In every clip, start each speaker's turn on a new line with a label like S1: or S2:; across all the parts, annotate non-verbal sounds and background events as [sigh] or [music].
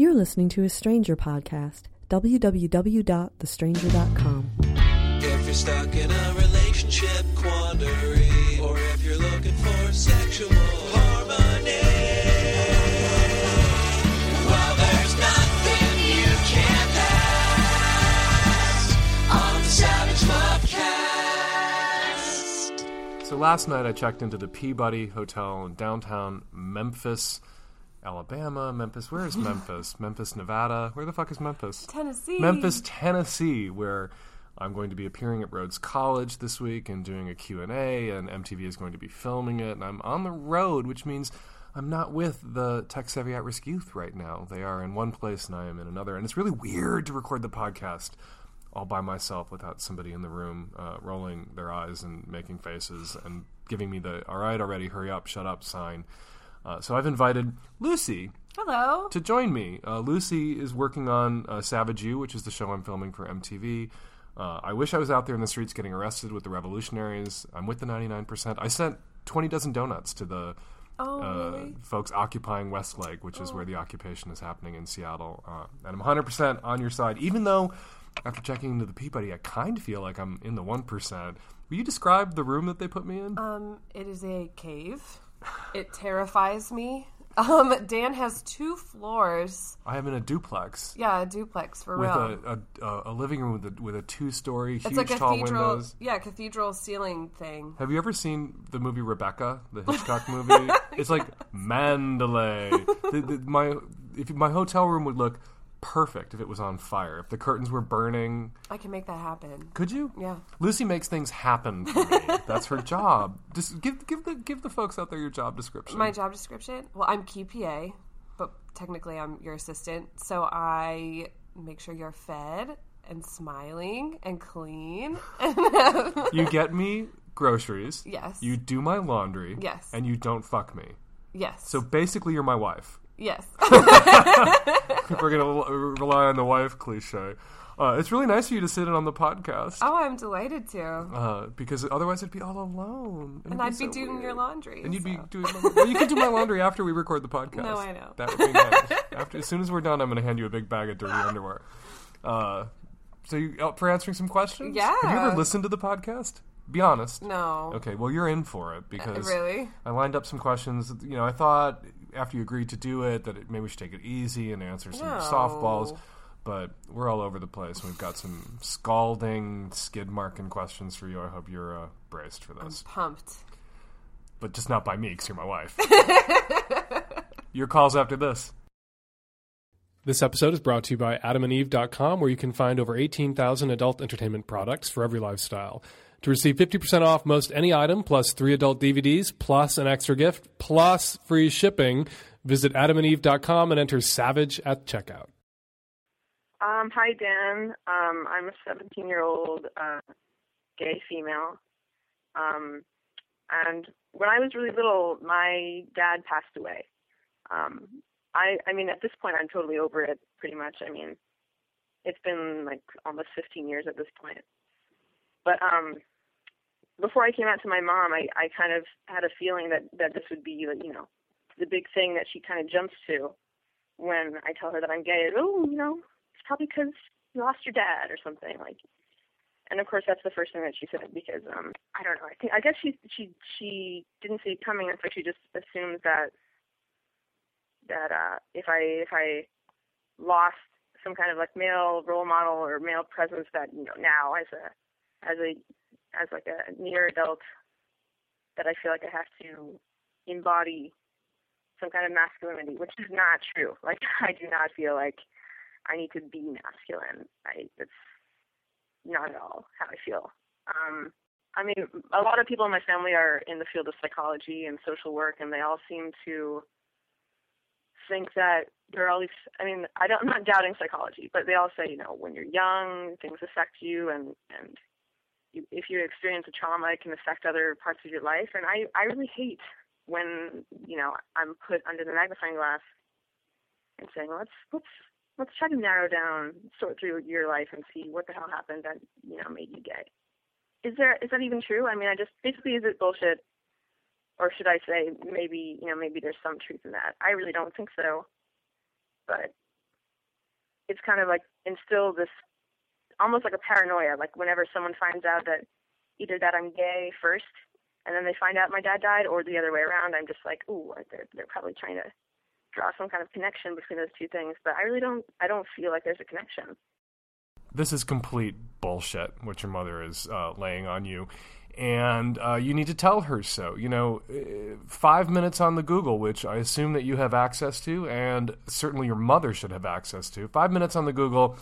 S1: You're listening to a Stranger podcast. www.thestranger.com.
S2: If you're stuck in a relationship quandary, or if you're looking for sexual harmony, well, there's nothing you can't ask on the Savage Lovecast.
S3: So last night I checked into the Peabody Hotel in downtown Memphis, Alabama. Memphis, where is Memphis? [laughs] Memphis, Nevada. Where the fuck is Memphis?
S4: Tennessee.
S3: Memphis, Tennessee, where I'm going to be appearing at Rhodes College this week and doing a Q&A, and MTV is going to be filming it, and I'm on the road, which means I'm not with the Tech Savvy At Risk Youth right now. They are in one place and I am in another, and it's really weird to record the podcast all by myself without somebody in the room uh, rolling their eyes and making faces and giving me the "all right, already, hurry up, shut up" sign. Uh, so I've invited Lucy
S4: Hello.
S3: to join me. Uh, Lucy is working on uh, Savage U, which is the show I'm filming for MTV. Uh, I wish I was out there in the streets getting arrested with the revolutionaries. I'm with the 99%. I sent 20 dozen donuts to the
S4: Oh,
S3: uh,
S4: really?
S3: folks occupying Westlake, which is where the occupation is happening in Seattle. Uh, and I'm 100% on your side, even though after checking into the Peabody, I kind of feel like I'm in the 1%. Will you describe the room that they put me in?
S4: Um, it is a cave. It terrifies me. Um, Dan has two floors.
S3: I am in a duplex.
S4: Yeah, a duplex for
S3: With
S4: real.
S3: a, a, a living room with a, with a two story, huge
S4: it's like a
S3: tall
S4: cathedral.
S3: windows.
S4: Yeah, cathedral ceiling thing.
S3: Have you ever seen the movie Rebecca, the Hitchcock [laughs] movie? It's like Manderley. The, the, my if my hotel room would look perfect if it was on fire. If the curtains were burning,
S4: I can make that happen.
S3: could you?
S4: Yeah.
S3: Lucy makes things happen for me. [laughs] That's her job. Just give give the give the folks out there your job description.
S4: My job description? Well, I'm key PA, but technically I'm your assistant. So I make sure you're fed and smiling and clean. [laughs]
S3: you get me groceries.
S4: Yes.
S3: You do my laundry.
S4: Yes.
S3: And you don't fuck me.
S4: yes.
S3: So basically, you're my wife.
S4: Yes. [laughs]
S3: We're gonna [laughs] rely on the wife cliche. Uh, it's really nice for you to sit in on the podcast.
S4: oh, I'm delighted to.
S3: Uh, because otherwise I'd be all alone,
S4: and I'd be
S3: so
S4: doing
S3: weird.
S4: your laundry.
S3: and you'd be doing. My, well, you can do my laundry after we record the [laughs] podcast.
S4: No, I know.
S3: That would be nice. after, as soon as we're done, I'm going to hand you a big bag of dirty underwear. Uh, so you up for answering some questions? Yeah. Have you ever listened to the podcast? Be honest.
S4: No.
S3: Okay, well you're in for it because
S4: really?
S3: I lined up some questions. You know, I thought after you agreed to do it that it, maybe we should take it easy and answer some
S4: No.
S3: softballs. But we're all over the place. We've got some scalding, skid marking questions for you. I hope you're uh, braced for this,
S4: Pumped.
S3: but just not by me because you're my wife. [laughs] Your calls after this. This episode is brought to you by adamandeve.com, where you can find over 18,000 adult entertainment products for every lifestyle. To receive 50% off most any item, plus three adult DVDs, plus an extra gift, plus free shipping, visit adamandeve.com and enter SAVAGE at checkout.
S5: Um, hi, Dan. Um, I'm a 17 year old uh, gay female. Um, and when I was really little, my dad passed away. Um, I, I mean, at this point, I'm totally over it, pretty much. I mean, it's been like almost 15 years at this point. But um, before I came out to my mom, I, I kind of had a feeling that, that this would be, you know, the big thing that she kind of jumps to when I tell her that I'm gay. Oh, you know, it's probably because you lost your dad or something like. And of course, that's the first thing that she said because um, I don't know. I think I guess she she she didn't see it coming, and so she just assumes that that uh, if I if I lost some kind of like male role model or male presence, that you know now as a as a as like a near adult, that I feel like I have to embody some kind of masculinity, which is not true. [laughs] Like I do not feel like I need to be masculine. I it's not at all how I feel. Um, I mean, a lot of people in my family are in the field of psychology and social work, and they all seem to think that there are all these. I mean, I don't, I'm not doubting psychology, but they all say, you know, when you're young, things affect you, and and if you experience a trauma, it can affect other parts of your life. And I I really hate when you know I'm put under the magnifying glass and saying, let's let's let's try to narrow down, sort through your life, and see what the hell happened that you know made you gay. Is there is that even true? I mean, I just basically is it bullshit, or should I say maybe you know maybe there's some truth in that? I really don't think so, but
S6: it's kind of like instilled this almost like a paranoia. Like whenever someone finds out that either that I'm gay first, and then they find out my dad died, or the other way around, I'm just like, ooh, they're they're probably trying to draw some kind of connection between those two things. But I really don't. I don't feel like there's a connection.
S3: This is complete bullshit, what your mother is uh, laying on you. And uh, you need to tell her so. You know, uh, five minutes on the Google, which I assume that you have access to, and certainly your mother should have access to. Five minutes on the Google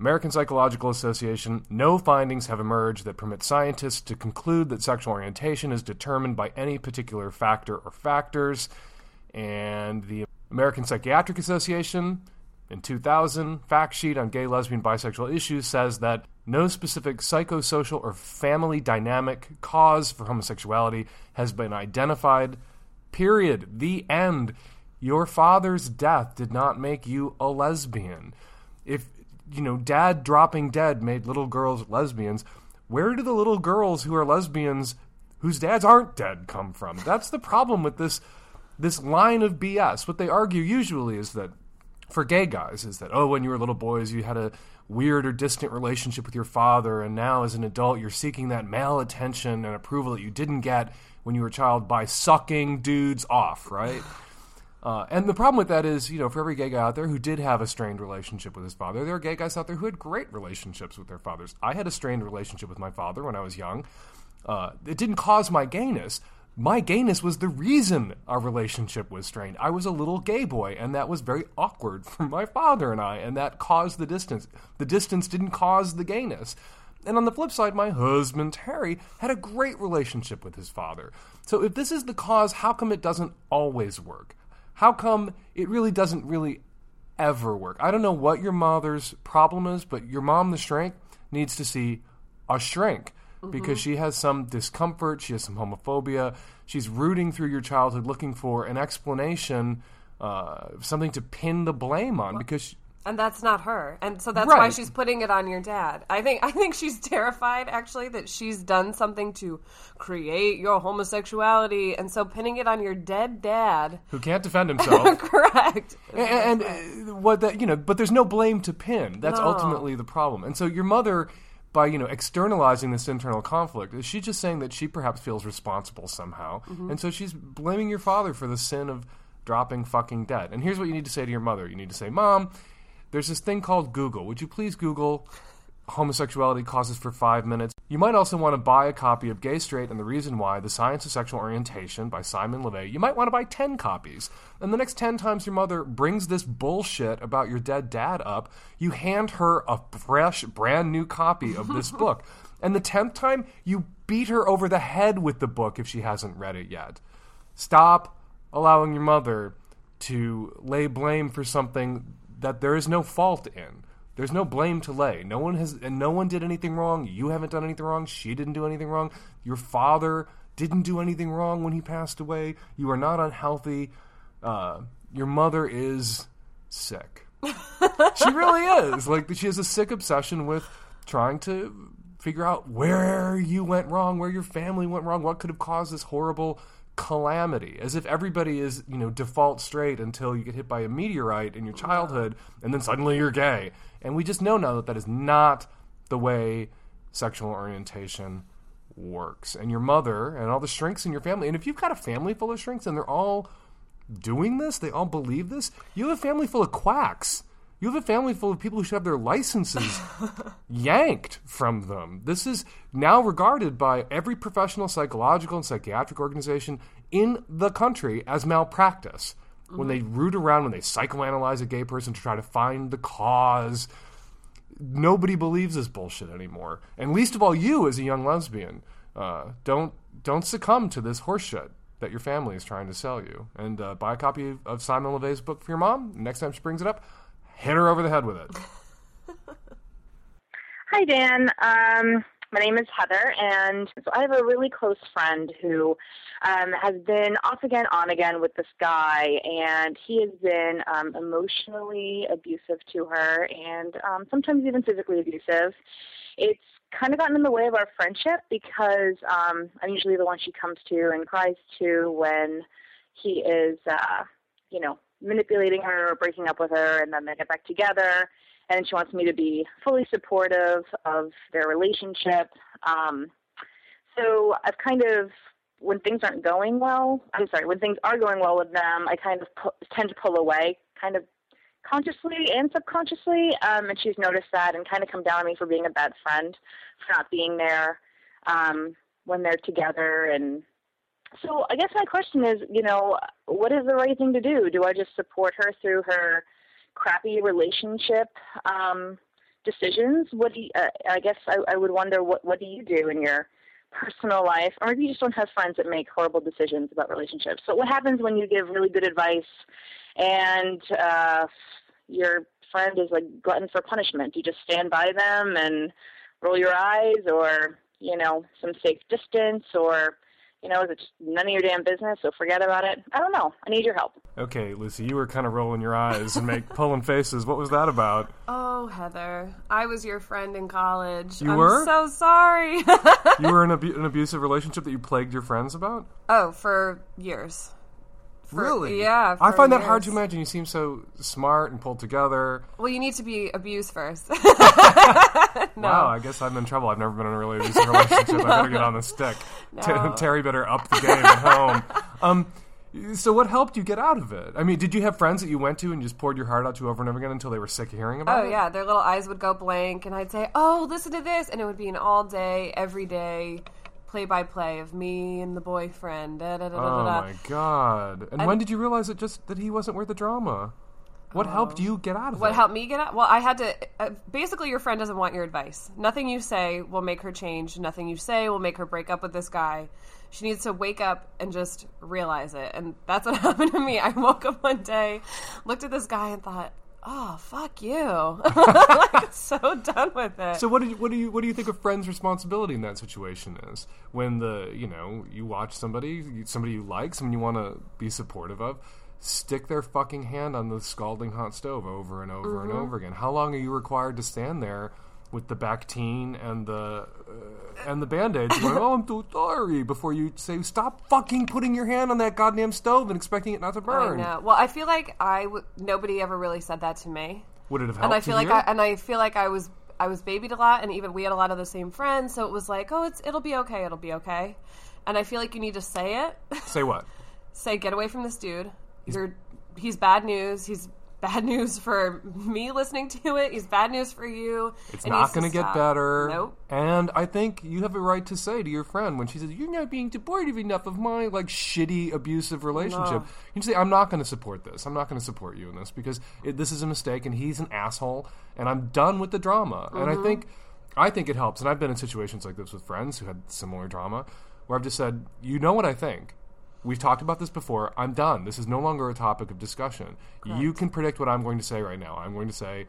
S3: American Psychological Association, no findings have emerged that permit scientists to conclude that sexual orientation is determined by any particular factor or factors. And the American Psychiatric Association, in 2000, fact sheet on gay, lesbian, bisexual issues says that no specific psychosocial or family dynamic cause for homosexuality has been identified. Period. The end. Your father's death did not make you a lesbian. If you know, dad dropping dead made little girls lesbians. Where do the little girls who are lesbians whose dads aren't dead come from? That's the problem with this this line of BS. What they argue usually is that for gay guys is that oh when you were little boys you had a weird or distant relationship with your father and now as an adult you're seeking that male attention and approval that you didn't get when you were a child by sucking dudes off, right? Uh, and the problem with that is, you know, for every gay guy out there who did have a strained relationship with his father, there are gay guys out there who had great relationships with their fathers. I had a strained relationship with my father when I was young. Uh, it didn't cause my gayness. My gayness was the reason our relationship was strained. I was a little gay boy, and that was very awkward [laughs] for my father and I, and that caused the distance. The distance didn't cause the gayness. And on the flip side, my husband, Terry, had a great relationship with his father. So if this is the cause, how come it doesn't always work? How come it really doesn't really ever work? I don't know what your mother's problem is, but your mom, the shrink, needs to see a shrink because she has some discomfort, she has some homophobia. She's rooting through your childhood looking for an explanation, uh, something to pin the blame on because.
S4: And that's not her. And so that's why she's putting it on your dad. I think i think she's terrified actually that she's done something to create your homosexuality. And so pinning it on your dead dad.
S3: Who can't defend [laughs] himself.
S4: correct.
S3: And, and uh, what that you know but there's no blame to pin. That's
S4: No.
S3: ultimately the problem. And so your mother by you know externalizing this internal conflict is she just saying that she perhaps feels responsible somehow? And so she's blaming your father for the sin of dropping fucking dead. And here's what you need to say to your mother. You need to say mom there's this thing called google would you please google homosexuality causes for five minutes. You might also want to buy a copy of Gay Straight and the Reason Why The Science of Sexual Orientation by Simon LeVay. You might want to buy 10 copies. And the next 10 times your mother brings this bullshit about your dead dad up, you hand her a fresh, brand new copy of this [laughs] book. And the 10th time, you beat her over the head with the book if she hasn't read it yet. Stop allowing your mother to lay blame for something that there is no fault in. There's no blame to lay. No one has, and no one did anything wrong. You haven't done anything wrong. She didn't do anything wrong. Your father didn't do anything wrong when he passed away. You are not unhealthy. Uh, your mother is sick. [laughs] she really is. Like she has a sick obsession with trying to figure out where you went wrong, where your family went wrong, what could have caused this horrible calamity. As if everybody is, you know, default straight until you get hit by a meteorite in your childhood and then suddenly you're gay. And we just know now that that is not the way sexual orientation works. And your mother and all the shrinks in your family, and if you've got a family full of shrinks and they're all doing this, they all believe this, you have a family full of quacks. You have a family full of people who should have their licenses [laughs] yanked from them. This is now regarded by every professional psychological and psychiatric organization in the country as malpractice. When they root around, when they psychoanalyze a gay person to try to find the cause, nobody believes this bullshit anymore. And least of all you, as a young lesbian, uh, don't don't succumb to this horseshit that your family is trying to sell you. And uh, buy a copy of, of Simon LeVay's book for your mom. Next time she brings it up, hit her over the head with it. [laughs]
S7: Hi, Dan. Um, my name is Heather, and so I have a really close friend who um, has been off again, on again with this guy, and he has been um, emotionally abusive to her, and um, sometimes even physically abusive. It's kind of gotten in the way of our friendship because um, I'm usually the one she comes to and cries to when he is, uh, you know,
S8: manipulating her or breaking up with her, and then they get back together. And she wants me to be fully supportive of their relationship. Um, so I've kind of, when things aren't going well, I'm sorry, when things are going well with them, I kind of pu- tend to pull away, kind of consciously and subconsciously. Um, and she's noticed that and kind of come down on me for being a bad friend, for not being there um, when they're together. And so I guess my question is, you know, what is the right thing to do? Do I just support her through her crappy relationship um, decisions? What do you, uh, I guess I, I would wonder what what do you do in your personal life, or maybe you just don't have friends that make horrible decisions about relationships. So what happens when you give really good advice and uh, your friend is like glutton for punishment? Do you just stand by them and roll your eyes, or you know, some safe distance, or you know, is it just none of your damn business? So forget about it. I don't know. I need your help.
S3: Okay, Lucy, you were kind of rolling your eyes and make pulling faces. What was that about?
S4: Oh, Heather, I was your friend in college.
S3: You
S4: I'm
S3: were?
S4: so sorry. [laughs]
S3: You were in abu- an abusive relationship that you plagued your friends about?
S4: oh, for years. For-
S3: really?
S4: Yeah.
S3: I find that hard to imagine. You seem so smart and pulled together.
S4: Well, you need to be abused first. [laughs] [laughs]
S3: Wow, I guess I'm in trouble. I've never been in a really abusive relationship. I better get on the stick. [laughs]
S4: No.
S3: Terry better up the game at home. Um, so what helped you get out of it? I mean, did you have friends that you went to and just poured your heart out to over and over again until they were sick of hearing about
S4: Oh
S3: it?
S4: Oh yeah, their little eyes would go blank, and I'd say, "Oh, listen to this," and it would be an all day, every day, play by play of me and the boyfriend. Da, da, da,
S3: Oh my god! And when did you realize it just that he wasn't worth the drama? What helped you get out of it?
S4: Oh. What helped me get out? Well, I had to. Uh, basically, your friend doesn't want your advice. Nothing you say will make her change. Nothing you say will make her break up with this guy. She needs to wake up and just realize it. And that's what [laughs] happened to me. I woke up one day, looked at this guy, and thought, "Oh, fuck you!" [laughs] like so done with it.
S3: So what do you what do you what do you think a friend's responsibility in that situation is when the you know you watch somebody somebody you like someone you want to be supportive of stick their fucking hand on the scalding hot stove over and over and mm-hmm. over again. How long are you required to stand there with the Bactine and the uh, and the band-aids going, "Oh, I'm so sorry," before you say, "Stop fucking putting your hand on that goddamn stove and expecting it not to
S4: I
S3: burn."
S4: know. Well, I feel like I w- nobody ever really said that to me.
S3: Would it have helped?
S4: and I feel like? I, and I feel like I was I was babied a lot, and even we had a lot of the same friends, so it was like, oh, it's it'll be okay, it'll be okay. And I feel like you need to say it.
S3: say what? [laughs]
S4: say, get away from this dude. You're he's bad news. He's bad news for me listening to it. He's bad news for you.
S3: It's
S4: It
S3: not going to get
S4: stop.
S3: better.
S4: Nope.
S3: And I think you have a right to say to your friend when she says, You're not being supportive enough of my like shitty abusive relationship.
S4: No.
S3: You can say, I'm not going to support this. I'm not going to support you in this because it, this is a mistake and he's an asshole and I'm done with the drama. And
S4: Mm-hmm.
S3: I think I think it helps. And I've been in situations like this with friends who had similar drama where I've just said, You know what I think. We've talked about this before. I'm done. This is no longer a topic of discussion. You can predict what I'm going to say right now. I'm going to say,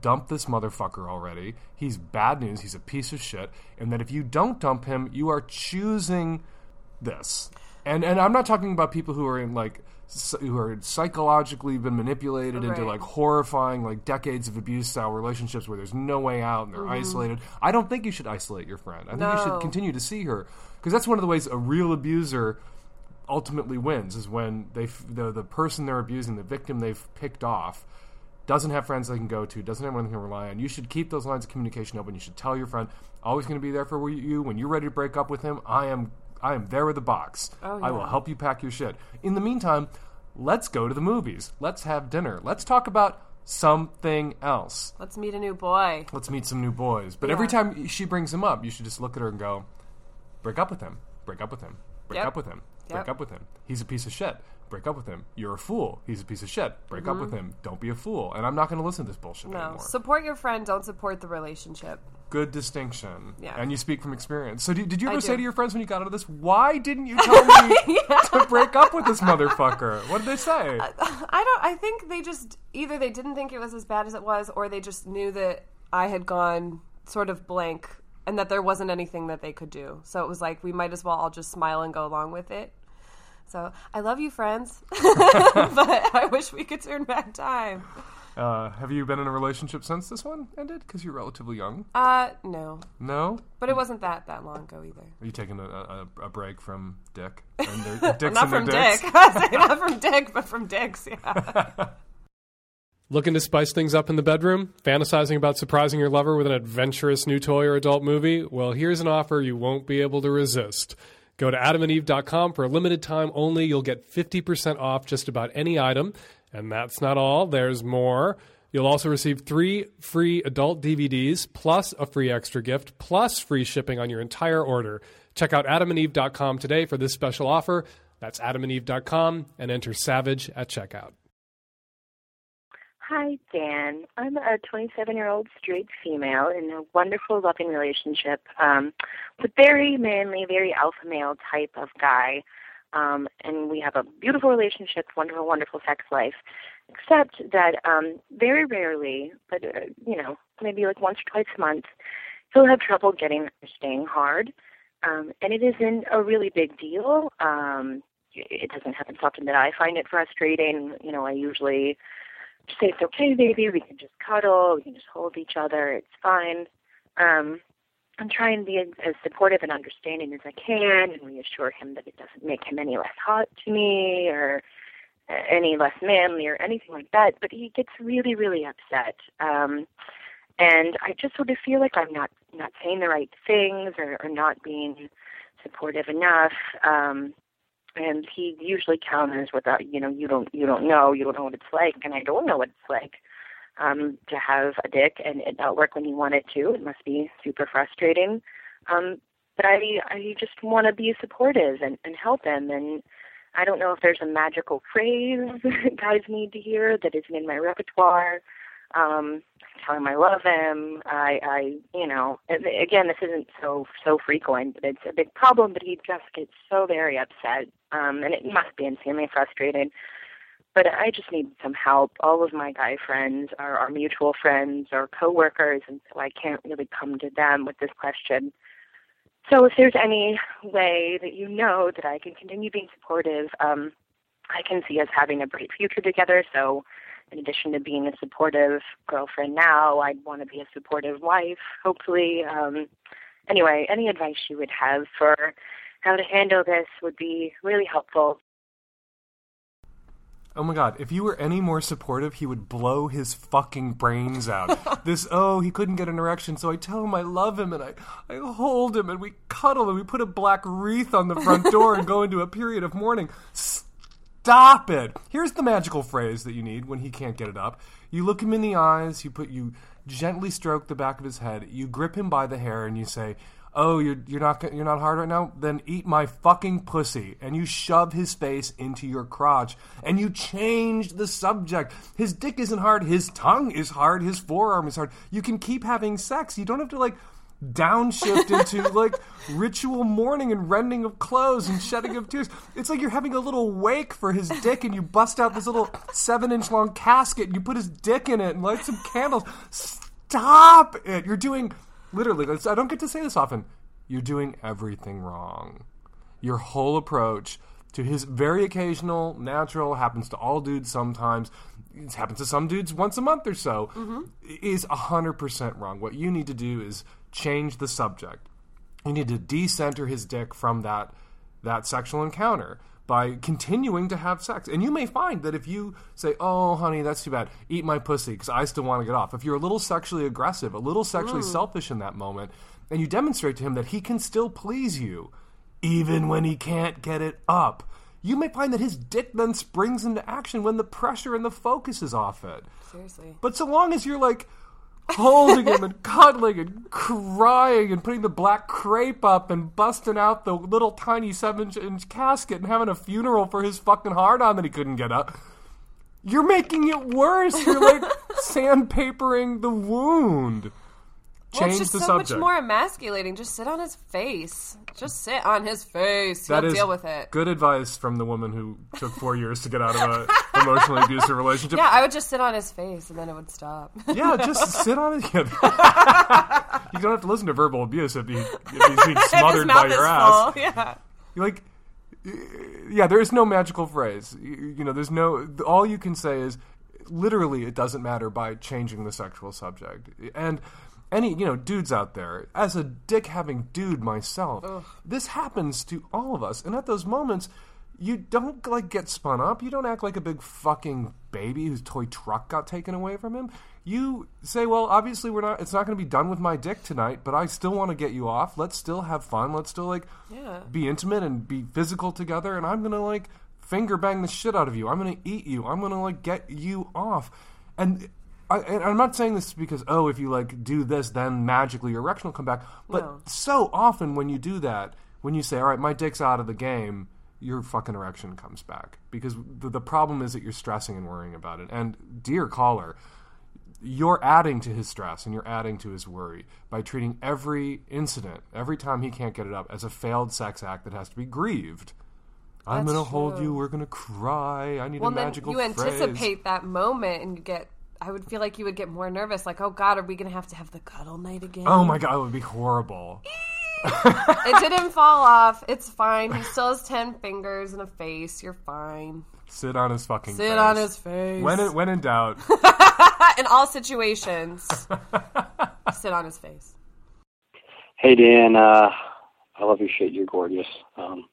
S3: dump this motherfucker already. He's bad news. He's a piece of shit. And that if you don't dump him, you are choosing this. And and I'm not talking about people who are in like who are psychologically been manipulated into like horrifying like decades of abuse style relationships where there's no way out and they're
S4: Mm-hmm.
S3: isolated. I don't think you should isolate your friend. I think you should continue to see her because that's one of the ways a real abuser ultimately wins is when they the the person they're abusing, the victim they've picked off, doesn't have friends they can go to, doesn't have anyone they can rely on. You should keep those lines of communication open. You should tell your friend, always going to be there for you when you're ready to break up with him. I am I am there with the box.
S4: Oh,
S3: I will help you pack your shit. In the meantime, let's go to the movies. Let's have dinner. Let's talk about something else.
S4: Let's meet a new boy.
S3: Let's meet some new boys. But every time she brings him up, you should just look at her and go, break up with him. Break up with him. Break
S4: Yep.
S3: up with him. Break
S4: Yep.
S3: up with him. He's a piece of shit. Break up with him. You're a fool. He's a piece of shit. Break up with him. Don't be a fool. And I'm not going to listen to this bullshit
S4: Mm-hmm. No,
S3: anymore.
S4: support your friend. Don't support the relationship.
S3: Good distinction.
S4: Yeah.
S3: And you speak from experience. So did, did you ever
S4: I
S3: say
S4: do.
S3: to your friends when you got out of this, why didn't you tell me [laughs] to break up with this motherfucker? What did they say? [laughs]
S4: I don't. I think they just either they didn't think it was as bad as it was, or they just knew that I had gone sort of blank and that there wasn't anything that they could do. So it was like we might as well all just smile and go along with it. So I love you, friends, [laughs] [laughs] but I wish we could turn back time.
S3: Uh, have you been in a relationship since this one ended? Because you're relatively young.
S4: Uh, no,
S3: No?
S4: but it wasn't that that long ago either.
S3: Are you taking a, a, a break from Dick? [laughs] And their, dicks
S4: Not
S3: and
S4: from
S3: dicks?
S4: Dick. I not from Dick, but from Dicks. Yeah.
S9: Looking to spice things up in the bedroom? Fantasizing about surprising your lover with an adventurous new toy or adult movie? Well, here's an offer you won't be able to resist. Go to adamandeve.com for a limited time only. You'll get 50% off just about any item. And that's not all, there's more. You'll also receive three free adult DVDs, plus a free extra gift, plus free shipping on your entire order. Check out adamandeve.com today for this special offer. That's adamandeve.com and enter SAVAGE at checkout.
S7: Hi, Dan. I'm a 27 year old straight female in a wonderful, loving relationship um, with a very manly, very alpha male type of guy. Um, and we have a beautiful relationship, wonderful, wonderful sex life. Except that um, very rarely, but uh, you know, maybe like once or twice a month, he'll have trouble getting or staying hard. Um, and it isn't a really big deal. Um, it doesn't happen so often that I find it frustrating. You know, I usually say it's okay, baby. We can just cuddle. We can just hold each other. It's fine. Um, I'm trying to be as, as supportive and understanding as I can, and reassure him that it doesn't make him any less hot to me or uh, any less manly or anything like that. But he gets really, really upset. Um, and I just sort of feel like I'm not not saying the right things or, or not being supportive enough. Um, and he usually counters with that, you know, you don't you don't know, you don't know what it's like, and I don't know what it's like um, to have a dick and it not work when you want it to. It must be super frustrating. Um, but I I just want to be supportive and, and help him and I don't know if there's a magical phrase [laughs] guys need to hear that isn't in my repertoire. Um, tell him I love him. I, I, you know, again, this isn't so so frequent, but it's a big problem. But he just gets so very upset, um, and it must be insanely frustrating. But I just need some help. All of my guy friends are, are mutual friends or coworkers, and so I can't really come to them with this question. So if there's any way that you know that I can continue being supportive, um, I can see us having a bright future together. So in addition to being a supportive girlfriend now, I'd want to be a supportive wife, hopefully. Um, anyway, any advice you would have for how to handle this would be really helpful.
S3: Oh my god, if you were any more supportive, he would blow his fucking brains out. [laughs] this, oh, he couldn't get an erection, so I tell him I love him and I, I hold him and we cuddle and we put a black wreath on the front door and go into a period of mourning. Stop it! Here's the magical phrase that you need when he can't get it up. You look him in the eyes, you put you gently stroke the back of his head, you grip him by the hair and you say, "Oh, you're you're not you're not hard right now. Then eat my fucking pussy." And you shove his face into your crotch, and you change the subject. His dick isn't hard. His tongue is hard. His forearm is hard. You can keep having sex. You don't have to like downshift [laughs] into like ritual mourning and rending of clothes and shedding of tears. It's like you're having a little wake for his dick, and you bust out this little seven inch long casket, and you put his dick in it, and light some candles. Stop it! You're doing literally. I don't get to say this often. You're doing everything wrong. Your whole approach to his very occasional, natural, happens to all dudes sometimes, it happens to some dudes once a month or so, mm-hmm. is 100% wrong. What you need to do is change the subject. You need to decenter his dick from that that sexual encounter by continuing to have sex. And you may find that if you say, "Oh, honey, that's too bad. Eat my pussy because I still want to get off." If you're a little sexually aggressive, a little sexually mm. selfish in that moment, and you demonstrate to him that he can still please you even when he can't get it up, you may find that his dick then springs into action when the pressure and the focus is off it.
S4: Seriously.
S3: But so long as you're like holding him and cuddling and crying and putting the black crepe up and busting out the little tiny seven inch casket and having a funeral for his fucking hard on that he couldn't get up, you're making it worse. You're like [laughs] sandpapering the wound.
S4: Well,
S3: Change
S4: it's just
S3: the
S4: so
S3: subject.
S4: much more emasculating. Just sit on his face. Just sit on his face.
S3: That
S4: He'll
S3: is
S4: deal with it.
S3: Good advice from the woman who took four years to get out of a [laughs] emotionally abusive relationship.
S4: Yeah, I would just sit on his face and then it would stop. [laughs]
S3: Yeah, just sit on it. [laughs] You don't have to listen to verbal abuse if, he, if he's being smothered by your ass.
S4: full, Yeah.
S3: You're like, yeah, there is no magical phrase. You, you know, there's no. All you can say is, literally, it doesn't matter by changing the sexual subject. And any you know dudes out there, as a dick having dude myself, this happens to all of us. And at those moments, you don't like get spun up. You don't act like a big fucking baby whose toy truck got taken away from him. You say, "Well, obviously we're not. It's not going to be done with my dick tonight, but I still want to get you off. Let's still have fun. Let's still like
S4: Yeah.
S3: be intimate and be physical together. And I'm going to like finger bang the shit out of you. I'm going to eat you. I'm going to like get you off. And I, and I'm not saying this because oh, if you like do this, then magically your erection will come back. But
S4: No.
S3: so often when you do that, when you say, "All right, my dick's out of the game," your fucking erection comes back because the, the problem is that you're stressing and worrying about it. And dear caller, you're adding to his stress and you're adding to his worry by treating every incident, every time he can't get it up, as a failed sex act that has to be grieved. I'm
S4: That's
S3: gonna hold
S4: true.
S3: you. We're gonna cry. I need
S4: Well,
S3: a
S4: then
S3: magical
S4: you
S3: phrase.
S4: anticipate that moment and you get. I would feel like you would get more nervous. Like, oh God, are we going to have to have the cuddle night again?
S3: Oh my god, it would be horrible.
S4: It didn't fall off. It's fine. He still has ten fingers and a face. You're fine.
S3: Sit on his fucking.
S4: Sit
S3: face.
S4: on his face.
S3: When in, when in doubt, [laughs]
S4: in all situations, [laughs] sit on his face.
S10: Hey Dan, uh, I love your shit. You're gorgeous. Um,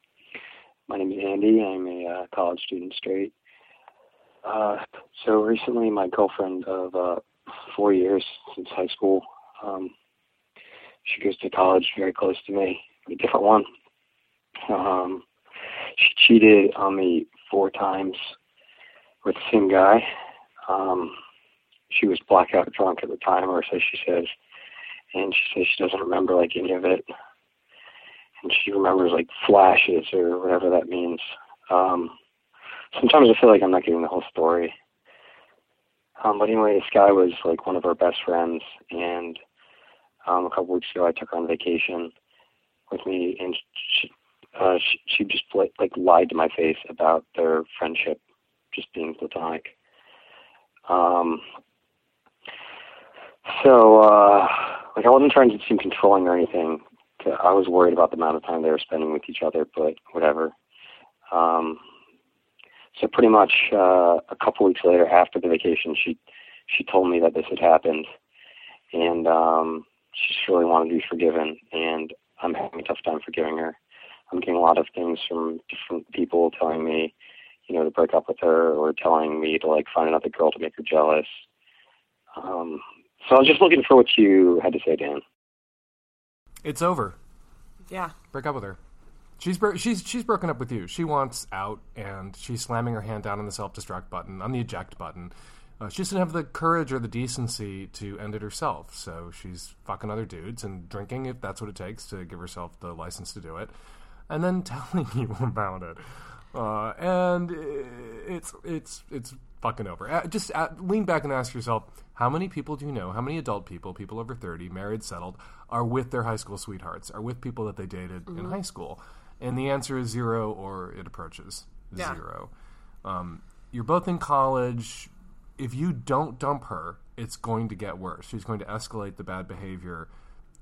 S10: my name is Andy. I'm a uh, college student straight. Uh, so recently, my girlfriend of uh, four years since high school, um, she goes to college very close to me, a different one. Um, she cheated on me four times with the same guy. Um, she was blackout drunk at the time, or so she says and she says she doesn't remember like any of it and she remembers like flashes or whatever that means um sometimes i feel like i'm not getting the whole story um but anyway this guy was like one of our best friends and um a couple weeks ago i took her on vacation with me and she uh she, she just like, lied to my face about their friendship just being platonic um so, uh, like, I wasn't trying to seem controlling or anything. I was worried about the amount of time they were spending with each other, but whatever. Um, so pretty much uh, a couple weeks later, after the vacation, she she told me that this had happened, and um, she just really wanted to be forgiven. And I'm having a tough time forgiving her. I'm getting a lot of things from different people telling me, you know, to break up with her, or telling me to like find another girl to make her jealous. Um, so I was just looking for what you had to say, Dan.
S3: it's over.
S4: Yeah.
S3: Break up with her. She's bro- she's she's broken up with you. She wants out, and she's slamming her hand down on the self destruct button, on the eject button. Uh, she doesn't have the courage or the decency to end it herself, so she's fucking other dudes and drinking if that's what it takes to give herself the license to do it, and then [laughs] telling you about it. Uh, and it's it's it's fucking over. Uh, just uh, lean back and ask yourself: How many people do you know? How many adult people, people over thirty, married, settled, are with their high school sweethearts? Are with people that they dated in high school? And the answer is zero, or it approaches
S4: Yeah.
S3: zero. Um, you're both in college. If you don't dump her, it's going to get worse. She's going to escalate the bad behavior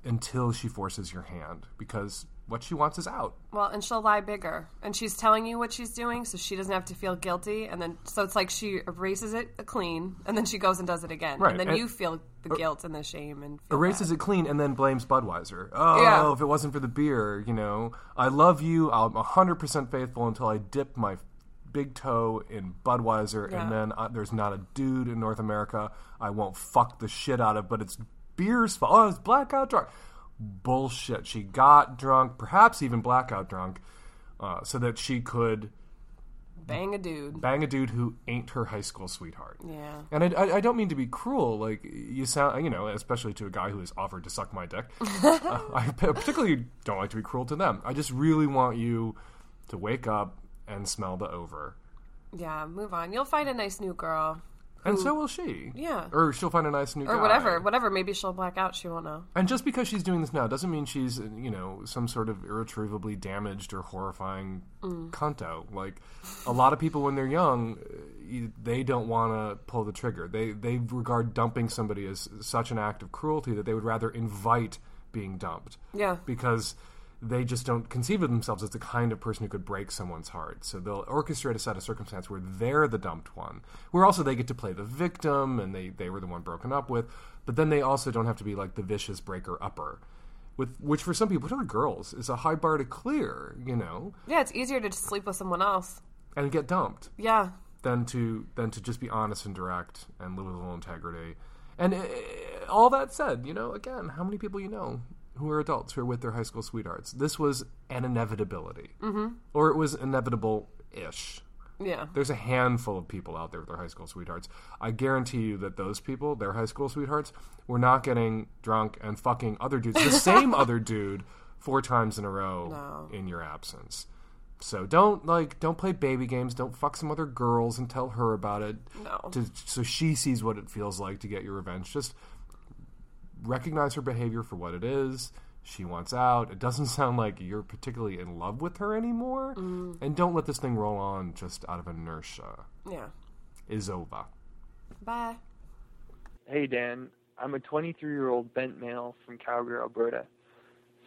S3: until she forces your hand because what she wants is out.
S4: Well, and she'll lie bigger, and she's telling you what she's doing, so she doesn't have to feel guilty. And then, so it's like she erases it clean, and then she goes and does it again,
S3: Right,
S4: and then
S3: and-
S4: you feel the guilt and the shame, and
S3: erases
S4: bad.
S3: it clean and then blames Budweiser. Oh,
S4: Yeah.
S3: if it wasn't for the beer, you know, I love you. I'm 100% faithful until I dip my big toe in Budweiser,
S4: Yeah.
S3: and then uh, there's not a dude in North America I won't fuck the shit out of, but it's beer's fault. Oh, it's blackout drunk. Bullshit. She got drunk, perhaps even blackout drunk, uh, so that she could
S4: bang a dude.
S3: bang a dude who ain't her high school sweetheart.
S4: Yeah.
S3: And I, I, I don't mean to be cruel. Like you sound, you know, especially to a guy who has offered to suck my dick. [laughs] uh, I particularly don't like to be cruel to them. I just really want you to wake up and smell the over,
S4: Yeah, move on. You'll find a nice new girl.
S3: And so will she.
S4: Yeah.
S3: Or she'll find a nice new
S4: Or
S3: guy.
S4: whatever, whatever. Maybe she'll black out. She won't know.
S3: And just because she's doing this now doesn't mean she's, you know, some sort of irretrievably damaged or horrifying
S4: Mm.
S3: cunto. Like a lot of people when they're young, they don't want to pull the trigger. They they regard dumping somebody as such an act of cruelty that they would rather invite being dumped.
S4: Yeah.
S3: Because they just don't conceive of themselves as the kind of person who could break someone's heart. So they'll orchestrate a set of circumstance where they're the dumped one, where also they get to play the victim and they, they were the one broken up with, but then they also don't have to be like the vicious breaker upper. With, which for some people, particularly girls, is a high bar to clear, you know,
S4: Yeah, it's easier to just sleep with someone else.
S3: and get dumped
S4: Yeah.
S3: than to than to just be honest and direct and live with a little integrity. And uh, all that said, you know, again, how many people you know who are adults who are with their high school sweethearts? This was an inevitability, mm-hmm. or it was inevitable-ish.
S4: Yeah.
S3: There's a handful of people out there with their high school sweethearts. I guarantee you that those people, their high school sweethearts, were not getting drunk and fucking other dudes, the [laughs] same other dude, four times in a row in your absence. So don't like don't play baby games. Don't fuck some other girls and tell her about it.
S4: No.
S3: To, so she sees what it feels like to get your revenge. Just recognize her behavior for what it is. She wants out. It doesn't [laughs] sound like you're particularly in love with her anymore. Mm. And don't let this thing roll on just out of inertia.
S4: Yeah.
S3: Is over.
S4: Bye.
S11: Hey Dan, I'm a 23 year old bent male from Calgary, Alberta.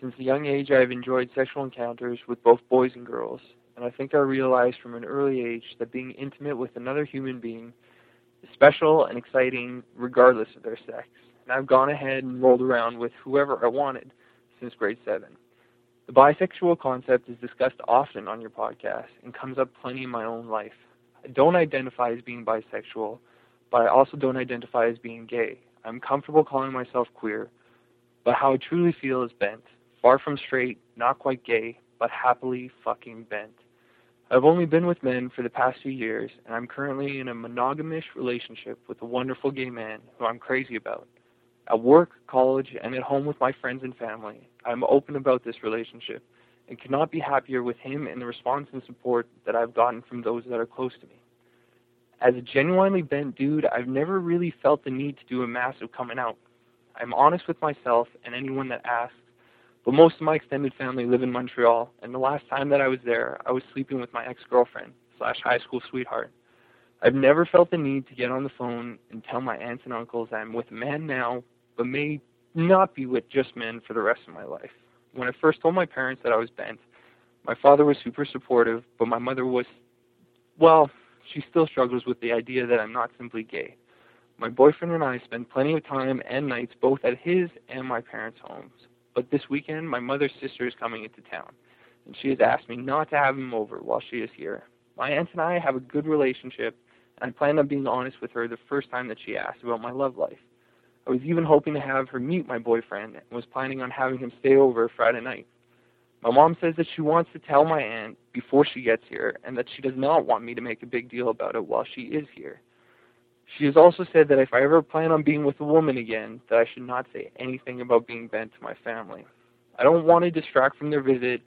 S11: Since a young age, I've enjoyed sexual encounters with both boys and girls, and I think I realized from an early age that being intimate with another human being is special and exciting regardless of their sex. And I've gone ahead and rolled around with whoever I wanted since grade 7. The bisexual concept is discussed often on your podcast and comes up plenty in my own life. I don't identify as being bisexual, but I also don't identify as being gay. I'm comfortable calling myself queer, but how I truly feel is bent. Far from straight, not quite gay, but happily fucking bent. I've only been with men for the past few years, and I'm currently in a monogamish relationship with a wonderful gay man who I'm crazy about. At work, college, and at home with my friends and family, I'm open about this relationship and cannot be happier with him and the response and support that I've gotten from those that are close to me. As a genuinely bent dude, I've never really felt the need to do a massive coming out. I'm honest with myself and anyone that asks, but most of my extended family live in Montreal, and the last time that I was there, I was sleeping with my ex-girlfriend slash high school sweetheart. I've never felt the need to get on the phone and tell my aunts and uncles I'm with a man now, but may not be with just men for the rest of my life. When I first told my parents that I was bent, my father was super supportive, but my mother was, well, she still struggles with the idea that I'm not simply gay. My boyfriend and I spend plenty of time and nights both at his and my parents' homes. But this weekend, my mother's sister is coming into town, and she has asked me not to have him over while she is here. My aunt and I have a good relationship, and I plan on being honest with her the first time that she asks about my love life. I was even hoping to have her meet my boyfriend and was planning on having him stay over Friday night. My mom says that she wants to tell my aunt before she gets here and that she does not want me to make a big deal about it while she is here. She has also said that if I ever plan on being with a woman again, that I should not say anything about being bent to my family. I don't want to distract from their visit,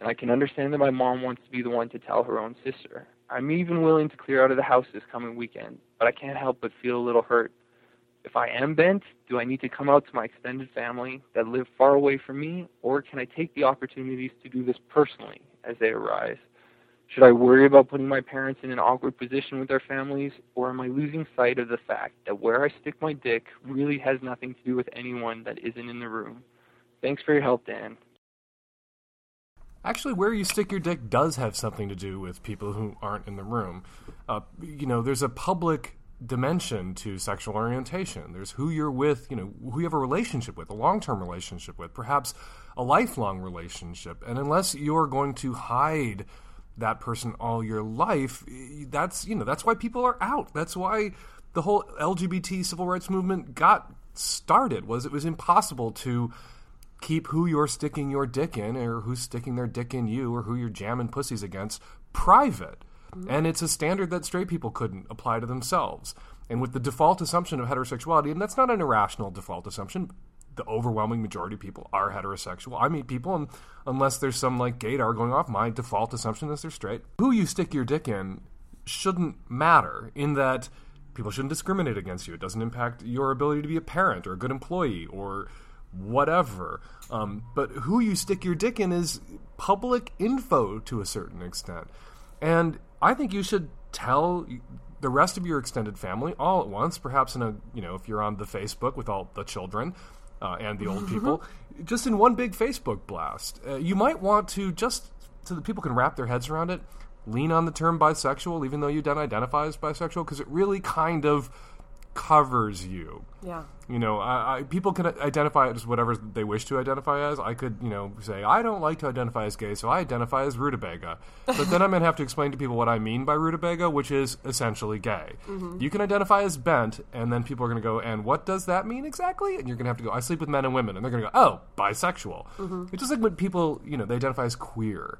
S11: and I can understand that my mom wants to be the one to tell her own sister. I'm even willing to clear out of the house this coming weekend, but I can't help but feel a little hurt. If I am bent, do I need to come out to my extended family that live far away from me, or can I take the opportunities to do this personally as they arise? Should I worry about putting my parents in an awkward position with their families, or am I losing sight of the fact that where I stick my dick really has nothing to do with anyone that isn't in the room? Thanks for your help, Dan.
S3: Actually, where you stick your dick does have something to do with people who aren't in the room. Uh, you know, there's a public dimension to sexual orientation. There's who you're with, you know, who you have a relationship with, a long term relationship with, perhaps a lifelong relationship. And unless you're going to hide that person all your life, that's, you know, that's why people are out. That's why the whole LGBT civil rights movement got started was it was impossible to keep who you're sticking your dick in or who's sticking their dick in you or who you're jamming pussies against private. And it's a standard that straight people couldn't apply to themselves. And with the default assumption of heterosexuality, and that's not an irrational default assumption, the overwhelming majority of people are heterosexual. I meet people, and unless there's some like gaydar going off, my default assumption is they're straight. Who you stick your dick in shouldn't matter in that people shouldn't discriminate against you. It doesn't impact your ability to be a parent or a good employee or whatever. Um, but who you stick your dick in is public info to a certain extent. And I think you should tell the rest of your extended family all at once, perhaps in a, you know, if you're on the Facebook with all the children, uh, and the old people, just in one big Facebook blast. Uh, you might want to just so that people can wrap their heads around it. Lean on the term bisexual, even though you don't identify as bisexual, because it really kind of covers you.
S4: Yeah.
S3: You know, I, I, people can identify as whatever they wish to identify as. I could, you know, say I don't like to identify as gay, so I identify as rutabaga. But then I'm going to have to explain to people what I mean by rutabaga, which is essentially gay. Mm-hmm. You can identify as bent, and then people are going to go, and what does that mean exactly? And you're going to have to go, I sleep with men and women, and they're going to go, oh, bisexual. Mm-hmm. It's just like when people, you know, they identify as queer,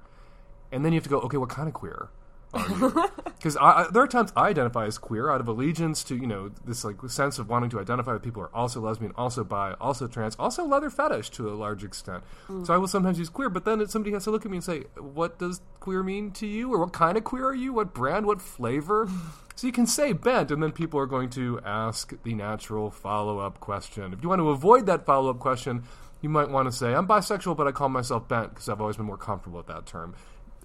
S3: and then you have to go, okay, what kind of queer? Oh, [laughs] because I, I, there are times I identify as queer out of allegiance to you know this like sense of wanting to identify with people who are also lesbian, also bi, also trans, also leather fetish to a large extent. So I will sometimes use queer, but then somebody has to look at me and say, "What does queer mean to you? Or what kind of queer are you? What brand? What flavor?" [laughs] so you can say bent, and then people are going to ask the natural follow up question. If you want to avoid that follow up question, you might want to say, "I'm bisexual, but I call myself bent because I've always been more comfortable with that term,"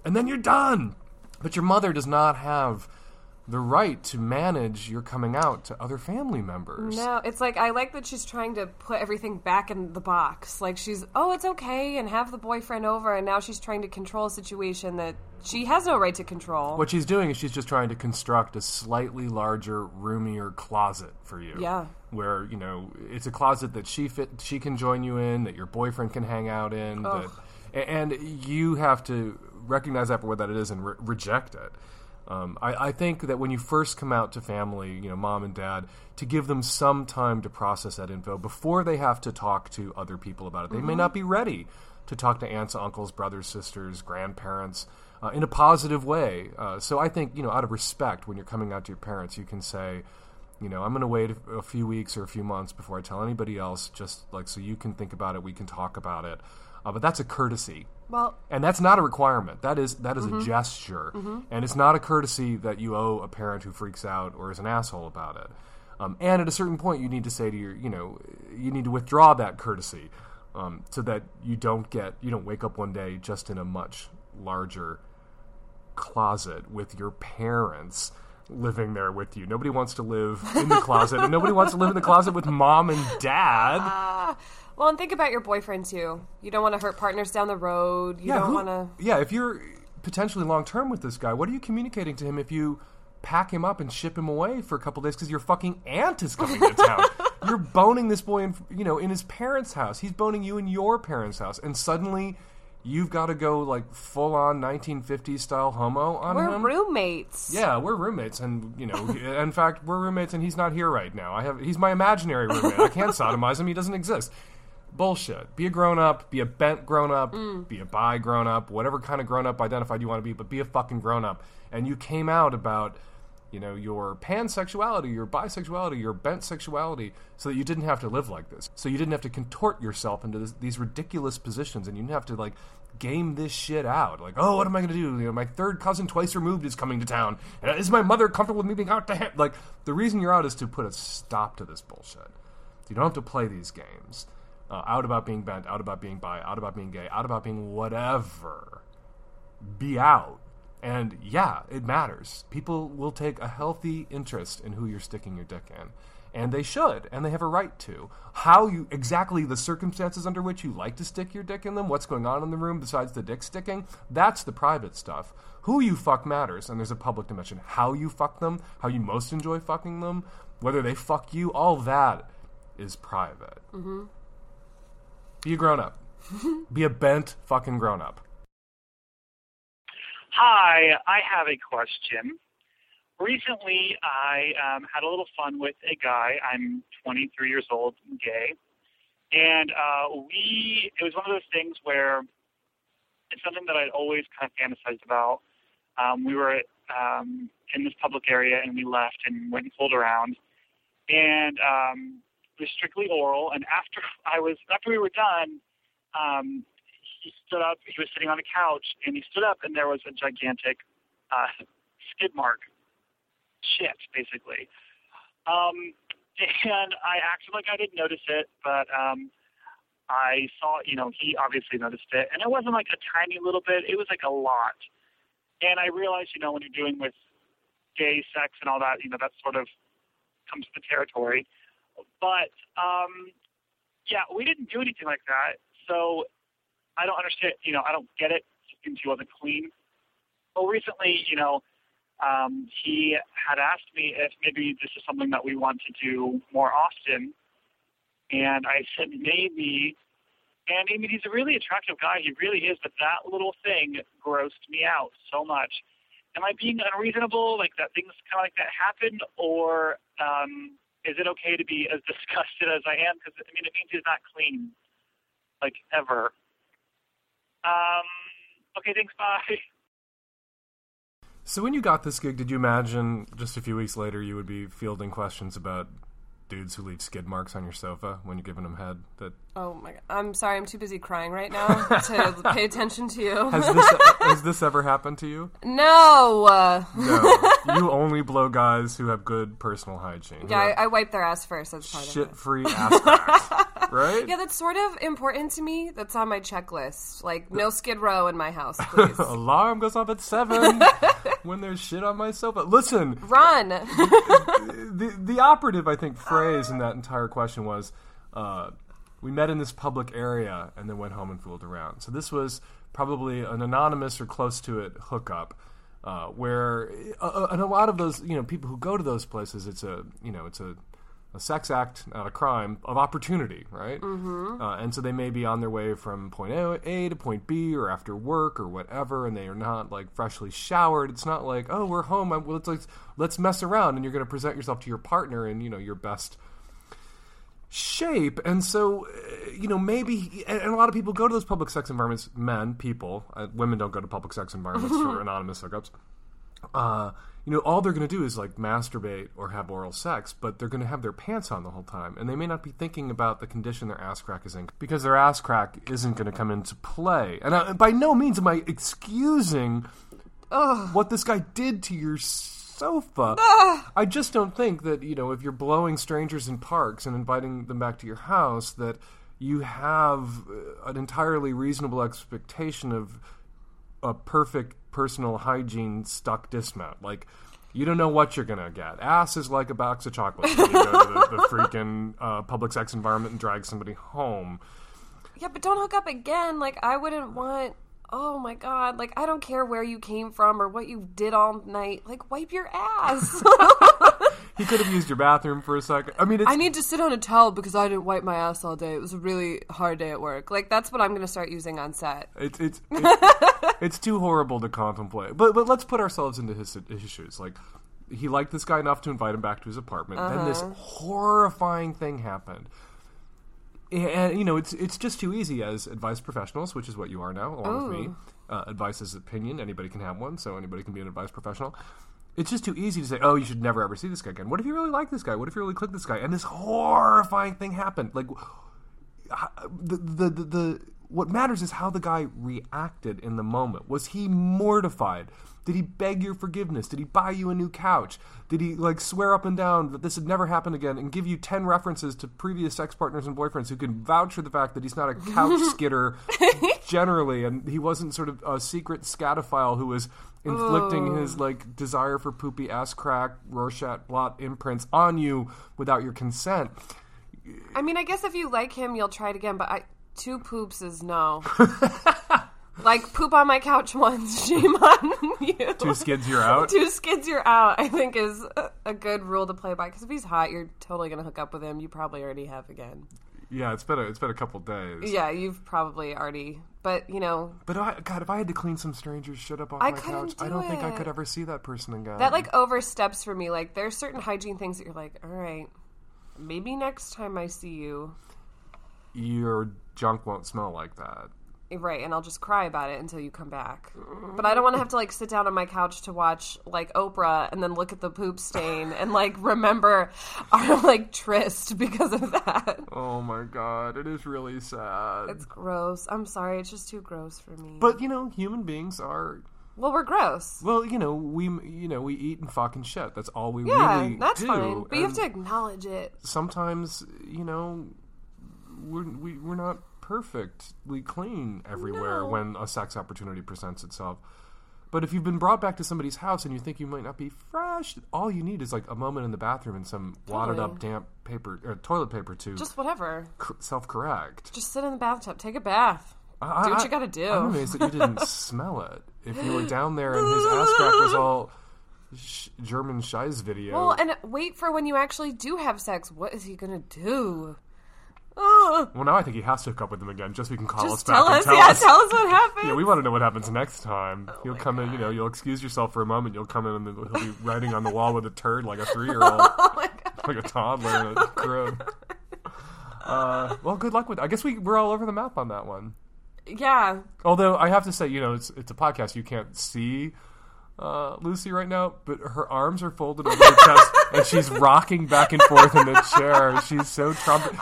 S3: and then you're done. But your mother does not have the right to manage your coming out to other family members.
S4: No, it's like I like that she's trying to put everything back in the box. Like she's, oh, it's okay, and have the boyfriend over, and now she's trying to control a situation that she has no right to control.
S3: What she's doing is she's just trying to construct a slightly larger, roomier closet for you.
S4: Yeah.
S3: Where, you know, it's a closet that she fit she can join you in, that your boyfriend can hang out in, that, and you have to recognize that for what that it is and re- reject it. Um, I, I think that when you first come out to family, you know, mom and dad, to give them some time to process that info before they have to talk to other people about it. They may not be ready to talk to aunts, uncles, brothers, sisters, grandparents uh, in a positive way. Uh, so I think, you know, out of respect, when you're coming out to your parents, you can say, you know, I'm going to wait a, a few weeks or a few months before I tell anybody else, just like so you can think about it, we can talk about it. Uh, but that's a courtesy
S4: well,
S3: and that's not a requirement. That is that is a gesture, and it's not a courtesy that you owe a parent who freaks out or is an asshole about it. Um, and at a certain point, you need to say to your, you know, you need to withdraw that courtesy, um, so that you don't get, you don't wake up one day just in a much larger closet with your parents living there with you. Nobody wants to live in the closet, and nobody wants to live in the closet with mom and dad. [laughs]
S4: well, and think about your boyfriend too. You don't want to hurt partners down the road. You don't want to.
S3: Yeah, if you're potentially long term with this guy, what are you communicating to him if you pack him up and ship him away for a couple days because your fucking aunt is coming to town? [laughs] You're boning this boy in, you know, in his parents' house. He's boning you in your parents' house, and suddenly you've got to go like full on 1950s style homo on
S4: We're
S3: him.
S4: roommates.
S3: Yeah, we're roommates, and you know, in fact, we're roommates, and he's not here right now. I have he's my imaginary roommate. I can't [laughs] sodomize him; he doesn't exist. Bullshit. Be a grown up. Be a bent grown up. Be a bi grown up. Whatever kind of grown up identified you want to be, but be a fucking grown up. And you came out about, you know, your pansexuality, your bisexuality, your bent sexuality, so that you didn't have to live like this. So you didn't have to contort yourself into this, these ridiculous positions, and you didn't have to like game this shit out. Like, oh, what am I going to do? You know, my third cousin twice removed is coming to town. Uh, Is my mother comfortable with me being out to him? Like, the reason you're out is to put a stop to this bullshit. You don't have to play these games. Uh, out about being bent, out about being bi, out about being gay, out about being whatever. Be out. And yeah, it matters. People will take a healthy interest in who you're sticking your dick in. And they should, and they have a right to. How you exactly the circumstances under which you like to stick your dick in them, what's going on in the room besides the dick sticking, that's the private stuff. Who you fuck matters, and there's a public dimension. How you fuck them, how you most enjoy fucking them, whether they fuck you, all that is private. Mm-hmm. Be a grown up. [laughs] Be a bent fucking grown up.
S12: Hi, I have a question. Recently, I um, had a little fun with a guy. I'm 23 years old, and gay, and uh, we. It was one of those things where it's something that I'd always kind of fantasized about. Um, we were um, in this public area, and we left and went and pulled around, and um, was strictly oral. And after [laughs] I was after we were done, um, he stood up. He was sitting on a couch, and he stood up, and there was a gigantic uh, skid mark, shit, basically. Um, [laughs] and I acted like I didn't notice it, but um, I saw, you know, he obviously noticed it, and it wasn't like a tiny little bit; it was like a lot. And I realized, you know, when you're doing with gay sex and all that, you know, that sort of comes with the territory. But um, yeah, we didn't do anything like that. So I don't understand. You know, I don't get it since he wasn't clean. Well, recently, you know, um, he had asked me if maybe this is something that we want to do more often, and I said maybe. And I mean, he's a really attractive guy. He really is. But that little thing grossed me out so much. Am I being unreasonable? Like that things kind of like that happen, or um, is it okay to be as [laughs] disgusted as I am? Because I mean, it means he's not clean, like ever. Um. Okay. Thanks. Bye. [laughs]
S3: So when you got this gig, did you imagine just a few weeks later you would be fielding questions about dudes who leave skid marks on your sofa when you're giving them head? That
S4: Oh my god. I'm sorry, I'm too busy crying right now [laughs] to pay attention to you.
S3: has this has this ever happened to you? [laughs]
S4: no. Uh,
S3: No, [laughs] you only blow guys who have good personal hygiene.
S4: yeah, I, I wipe their ass first. That's part of it.
S3: shit free ass cracks, [laughs] right?
S4: Yeah, that's sort of important to me. That's on my checklist. Like, no skid row in my house, please. [laughs]
S3: Alarm goes off at seven [laughs] when there's shit on my sofa. Listen,
S4: Run.
S3: the the operative I think phrase in that entire question was, uh, "We met in this public area and then went home and fooled around." So this was probably an anonymous or close to it hookup, uh, where uh, uh, and a lot of those you know people who go to those places, it's a you know it's a a sex act, not a crime, of opportunity, right? Mm-hmm. Uh, and so they may be on their way from point A, to point B, or after work, or whatever, and they are not like freshly showered. It's not like, oh, we're home. I'm, let's let's let's mess around, and you're going to present yourself to your partner in you know your best shape. And so, uh, you know, maybe, and, and a lot of people go to those public sex environments. Men, people, uh, women don't go to public sex environments for [laughs] anonymous hookups uh, you know, all they're going to do is like masturbate or have oral sex, but they're going to have their pants on the whole time, and they may not be thinking about the condition their ass crack is in because their ass crack isn't going to come into play. And I, by no means am I excusing what this guy did to your sofa. I just don't think that you know if you're blowing strangers in parks and inviting them back to your house that you have uh, an entirely reasonable expectation of a perfect personal hygiene stuck dismount. Like, you don't know what you're gonna get. Ass is like a box of chocolates when you go to the, the [laughs] freaking uh, public sex environment and drag somebody home.
S4: yeah, but don't hook up again. Like, I wouldn't want. Oh my god. Like, I don't care where you came from or what you did all night. Like, wipe your ass. [laughs] [laughs]
S3: He could have used your bathroom for a second. I mean, it's,
S4: I need to sit on a towel because I didn't wipe my ass all day. It was a really hard day at work. Like, that's what I'm going to start using on set.
S3: it's it's [laughs] it's, it's too horrible to contemplate. But but let's put ourselves into his, his shoes. Like he liked this guy enough to invite him back to his apartment. Then this horrifying thing happened. And you know, it's it's just too easy as advice professionals, which is what you are now, along with me. Uh, advice is opinion. Anybody can have one, so anybody can be an advice professional. It's just too easy to say, "Oh, you should never ever see this guy again." What if you really like this guy? What if you really click this guy? And this horrifying thing happened. Like the, the the the what matters is how the guy reacted in the moment. Was he mortified? Did he beg your forgiveness? Did he buy you a new couch? Did he like swear up and down that this had never happened again and give you 10 references to previous sex partners and boyfriends who can vouch for the fact that he's not a couch [laughs] skitter generally and he wasn't sort of a secret scatophile who was inflicting his like desire for poopy ass crack Rorschach blot imprints on you without your consent.
S4: I mean, I guess if you like him, you'll try it again, but I, two poops is no. [laughs] like, poop on my couch once, [laughs] shame on you.
S3: Two skids you're out.
S4: Two skids, you're out, I think is a- a good rule to play by. Because if he's hot, you're totally going to hook up with him. You probably already have again.
S3: Yeah, it's been a it's been a couple days.
S4: Yeah, you've probably already. But, you know,
S3: But I, God, if I had to clean some stranger's shit up off
S4: I
S3: my couch, I
S4: do
S3: don't think I could ever see that person again.
S4: that like oversteps for me. Like, there's certain hygiene things that you're like, all right, maybe next time I see you.
S3: your junk won't smell like that.
S4: Right, and I'll just cry about it until you come back. But I don't want to have to like sit down on my couch to watch like Oprah and then look at the poop stain [laughs] and like remember our like tryst because of that.
S3: Oh my God, it is really sad.
S4: It's gross. I'm sorry, it's just too gross for me.
S3: but you know, human beings are
S4: well, we're gross.
S3: well, you know, we you know we eat and fucking shit. That's all we
S4: Yeah,
S3: really
S4: that's
S3: do.
S4: fine. But you have to acknowledge it.
S3: Sometimes, you know, we're we, we're not perfectly clean everywhere
S4: No.
S3: when a sex opportunity presents itself. But if you've been brought back to somebody's house and you think you might not be fresh, all you need is like a moment in the bathroom and some wadded up damp paper or toilet paper to
S4: Just whatever.
S3: self correct.
S4: Just sit in the bathtub, take a bath.
S3: I-
S4: do what
S3: I-
S4: you gotta do.
S3: I'm amazed that you didn't [laughs] smell it. If you were down there and his ass crack was all sh- German Scheiß video.
S4: Well, and wait for when you actually do have sex. What is he gonna do? Ugh.
S3: Well, now I think he has to hook up with him again just so he can call
S4: Just
S3: us back
S4: tell
S3: and
S4: us,
S3: tell
S4: yeah,
S3: us.
S4: tell us what happened.
S3: Yeah, we want to know what happens next time. You'll come in, you know, you'll excuse yourself for a moment. You'll come in and he'll be [laughs] writing on the wall with a turd like a three-year-old, [laughs]
S4: Oh
S3: like a toddler in a crib. Uh, well, good luck with. I guess we we're all over the map on that one.
S4: Yeah.
S3: Although I have to say, you know, it's it's a podcast. You can't see uh, Lucy right now, but her arms are folded over her chest, [laughs] and she's rocking back and forth in the chair. She's so trumpet.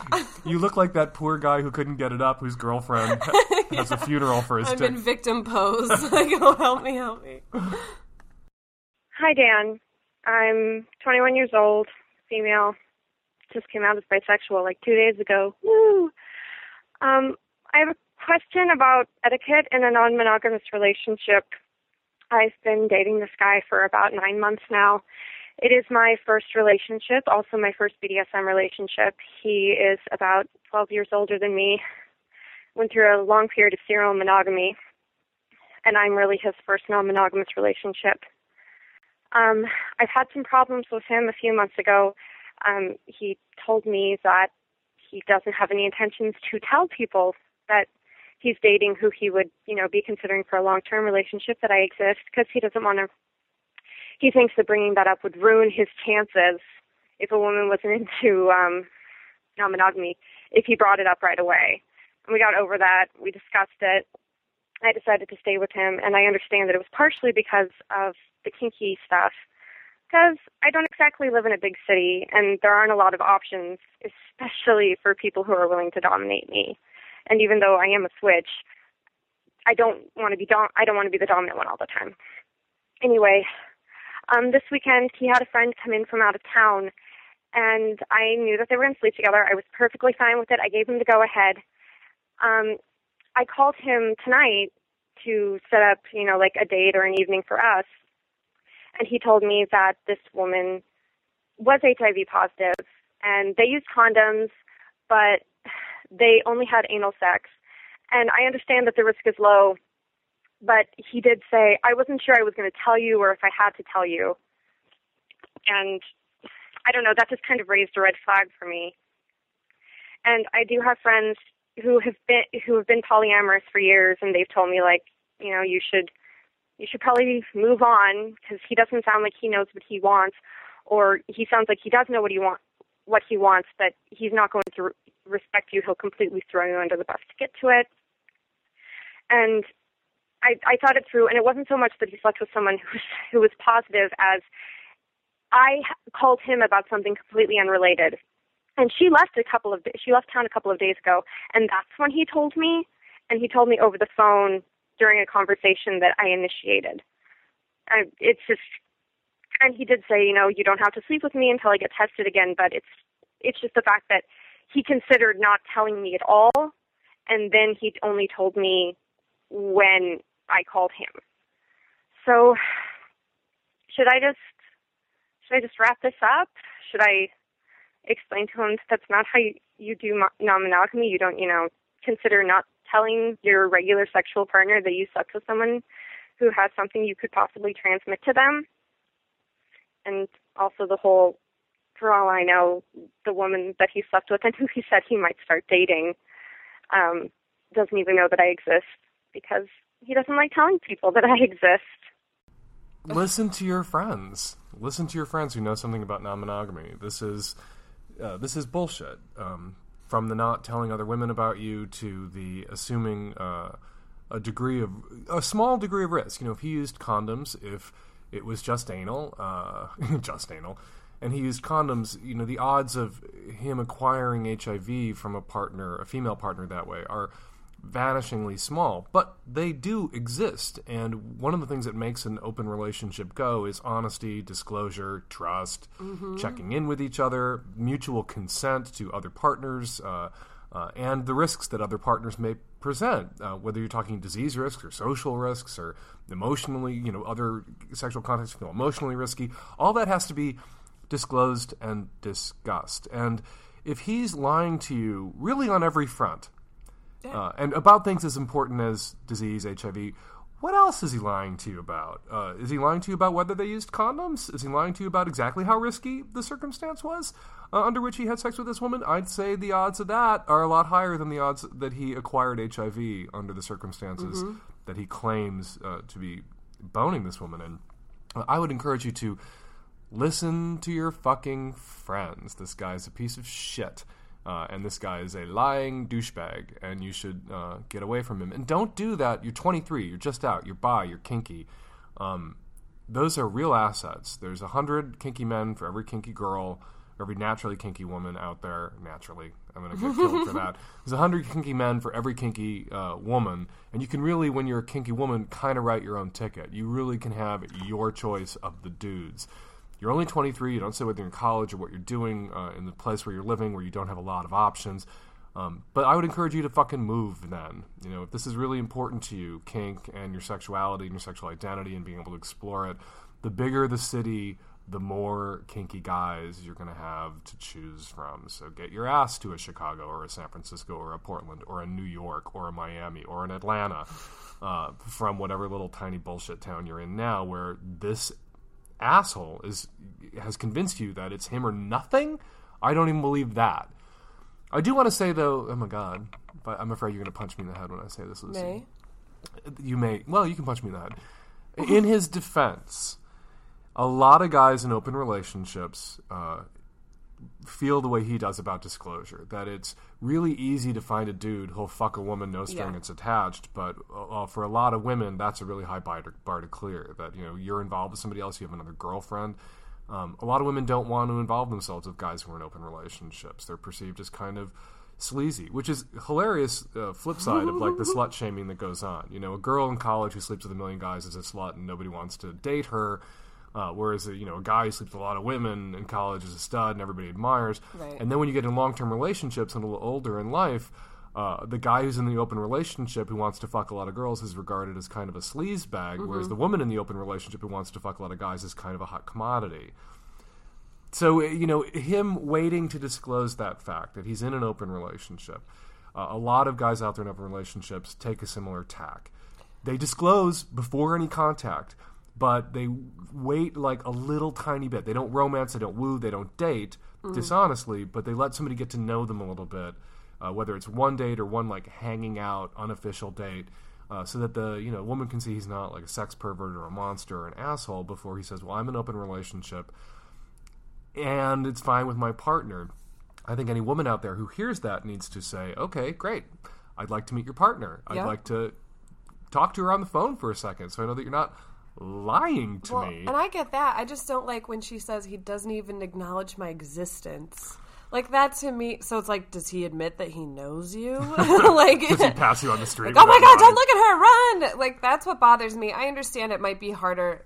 S3: You look like that poor guy who couldn't get it up, whose girlfriend ha- [laughs] has a funeral for his.
S4: I'm
S3: dick.
S4: in victim pose. [laughs] like, oh, help me, help me.
S5: Hi, Dan. I'm 21 years old, female. Just came out as bisexual like two days ago. Woo! Um, I have a question about etiquette in a non-monogamous relationship. I've been dating this guy for about nine months now. It is my first relationship, also my first BDSM relationship. He is about 12 years older than me. Went through a long period of serial monogamy, and I'm really his first non-monogamous relationship. Um, I've had some problems with him a few months ago. Um, he told me that he doesn't have any intentions to tell people that he's dating who he would, you know, be considering for a long-term relationship that I exist because he doesn't want to. He thinks that bringing that up would ruin his chances if a woman wasn't [laughs] into um, non-monogamy if he brought it up right away. And we got over that. We discussed it. I decided to stay with him, and I understand that it was partially because of the kinky stuff. Because I don't exactly live in a big city, and there aren't a lot of options, especially for people who are willing to dominate me. And even though I am a switch, I don't want to be dom- I don't want to be the dominant one all the time. Anyway, um, this weekend he had a friend come in from out of town, and I knew that they were going to sleep together. I was perfectly fine with it. I gave him the go ahead. Um, I called him tonight to set up, you know, like a date or an evening for us. And he told me that this woman was HIV positive and they used condoms, but they only had anal sex. And I understand that the risk is low, but he did say, I wasn't sure I was going to tell you or if I had to tell you. And I don't know, that just kind of raised a red flag for me. And I do have friends who have been who have been polyamorous for years and they've told me like you know you should you should probably move on because he doesn't sound like he knows what he wants or he sounds like he does know what he want what he wants but he's not going to re- respect you he'll completely throw you under the bus to get to it. And I, I thought it through, and it wasn't so much that he slept with someone [laughs] who was, who was positive as I called him about something completely unrelated. And she left a couple of she left town a couple of days ago and that's when he told me and he told me over the phone during a conversation that I initiated. I, it's just and he did say you know you don't have to sleep with me until I get tested again but it's it's just the fact that he considered not telling me at all and then he only told me when I called him so should I just should I just wrap this up should I explain to him that that's not how you, you do non-monogamy. You don't, you know, consider not telling your regular sexual partner that you slept with someone who has something you could possibly transmit to them. And also the whole, for all I know, the woman that he slept with and who he said he might start dating um, doesn't even know that I exist because he doesn't like telling people that I exist.
S3: Listen to your friends. Listen to your friends who know something about non-monogamy. This is uh, this is bullshit. Um, from the not telling other women about you to the assuming uh, a degree of a small degree of risk. You know, if he used condoms, if it was just anal, uh, [laughs] just anal, and he used condoms, you know, the odds of him acquiring HIV from a partner, a female partner, that way are vanishingly small, but they do exist. And one of the things that makes an open relationship go is honesty, disclosure, trust,
S13: Mhm.
S3: checking in with each other, mutual consent to other partners, uh, uh, and the risks that other partners may present, uh, whether you're talking disease risks or social risks or emotionally, you know, other sexual contacts feel emotionally risky. All that has to be disclosed and discussed. And if he's lying to you really on every front, uh, and about things as important as disease, HIV, what else is he lying to you about? Uh, is he lying to you about whether they used condoms? Is he lying to you about exactly how risky the circumstance was uh, under which he had sex with this woman? I'd say the odds of that are a lot higher than the odds that he acquired HIV under the circumstances
S4: Mhm.
S3: that he claims uh, to be boning this woman. And uh, I would encourage you to listen to your fucking friends. This guy's a piece of shit. Uh, and this guy is a lying douchebag, and you should uh, get away from him. And don't do that. You're 23. You're just out. You're bi. You're kinky. Um, those are real assets. There's a hundred kinky men for every kinky girl, every naturally kinky woman out there. Naturally, I'm gonna get killed for that. [laughs] There's a hundred kinky men for every kinky uh, woman, and you can really, when you're a kinky woman, kind of write your own ticket. You really can have your choice of the dudes. You're only 23. You don't say whether you're in college or what you're doing uh, in the place where you're living, where you don't have a lot of options. Um, but I would encourage you to fucking move then. You know, if this is really important to you, kink and your sexuality and your sexual identity and being able to explore it, the bigger the city, the more kinky guys you're going to have to choose from. So get your ass to a Chicago or a San Francisco or a Portland or a New York or a Miami or an Atlanta uh, from whatever little tiny bullshit town you're in now where this asshole is has convinced you that it's him or nothing. I don't even believe that. I do want to say though, oh my god, but I'm afraid you're going to punch me in the head when I say this. Lucy.
S4: May?
S3: You may. Well, you can punch me in the head. In his defense, a lot of guys in open relationships uh, feel the way he does about disclosure. That it's really easy to find a dude who'll fuck a woman no string
S4: Yeah.
S3: it's attached, but uh, for a lot of women, that's a really high bar to, bar to clear. That you know you're involved with somebody else, you have another girlfriend. Um, a lot of women don't want to involve themselves with guys who are in open relationships. They're perceived as kind of sleazy, which is hilarious. Uh, flip side of like the [laughs] slut shaming that goes on. You know, a girl in college who sleeps with a million guys is a slut, and nobody wants to date her. Uh, whereas a, you know a guy who sleeps with a lot of women in college is a stud, and everybody admires.
S4: Right.
S3: And then when you get in long term relationships and a little older in life. Uh, the guy who's in the open relationship who wants to fuck a lot of girls is regarded as kind of a sleaze bag, whereas
S4: Mhm.
S3: the woman in the open relationship who wants to fuck a lot of guys is kind of a hot commodity. So, uh, you know, him waiting to disclose that fact that he's in an open relationship, uh, a lot of guys out there in open relationships take a similar tack. They disclose before any contact, but they wait like a little tiny bit. They don't romance, they don't woo, they don't date
S4: Mm.
S3: dishonestly, but they let somebody get to know them a little bit, uh, whether it's one date or one like hanging out unofficial date. Uh, so that the you know woman can see he's not like a sex pervert or a monster or an asshole before he says, "Well, I'm in an open relationship and it's fine with my partner. I think any woman out there who hears that needs to say, okay, great. I'd like to meet your partner. I'd
S4: Yeah.
S3: like to talk to her on the phone for a second so I know that you're not lying to
S4: well,
S3: me.
S4: and I get that. I just don't like when she says he doesn't even acknowledge my existence. Like that to me. So it's like, does he admit that he knows you? [laughs] [laughs] like,
S3: Does he pass you on the [laughs] street
S4: Like, oh my god, don't
S3: nodding?
S4: look at her, run! Like that's what bothers me. I understand it might be harder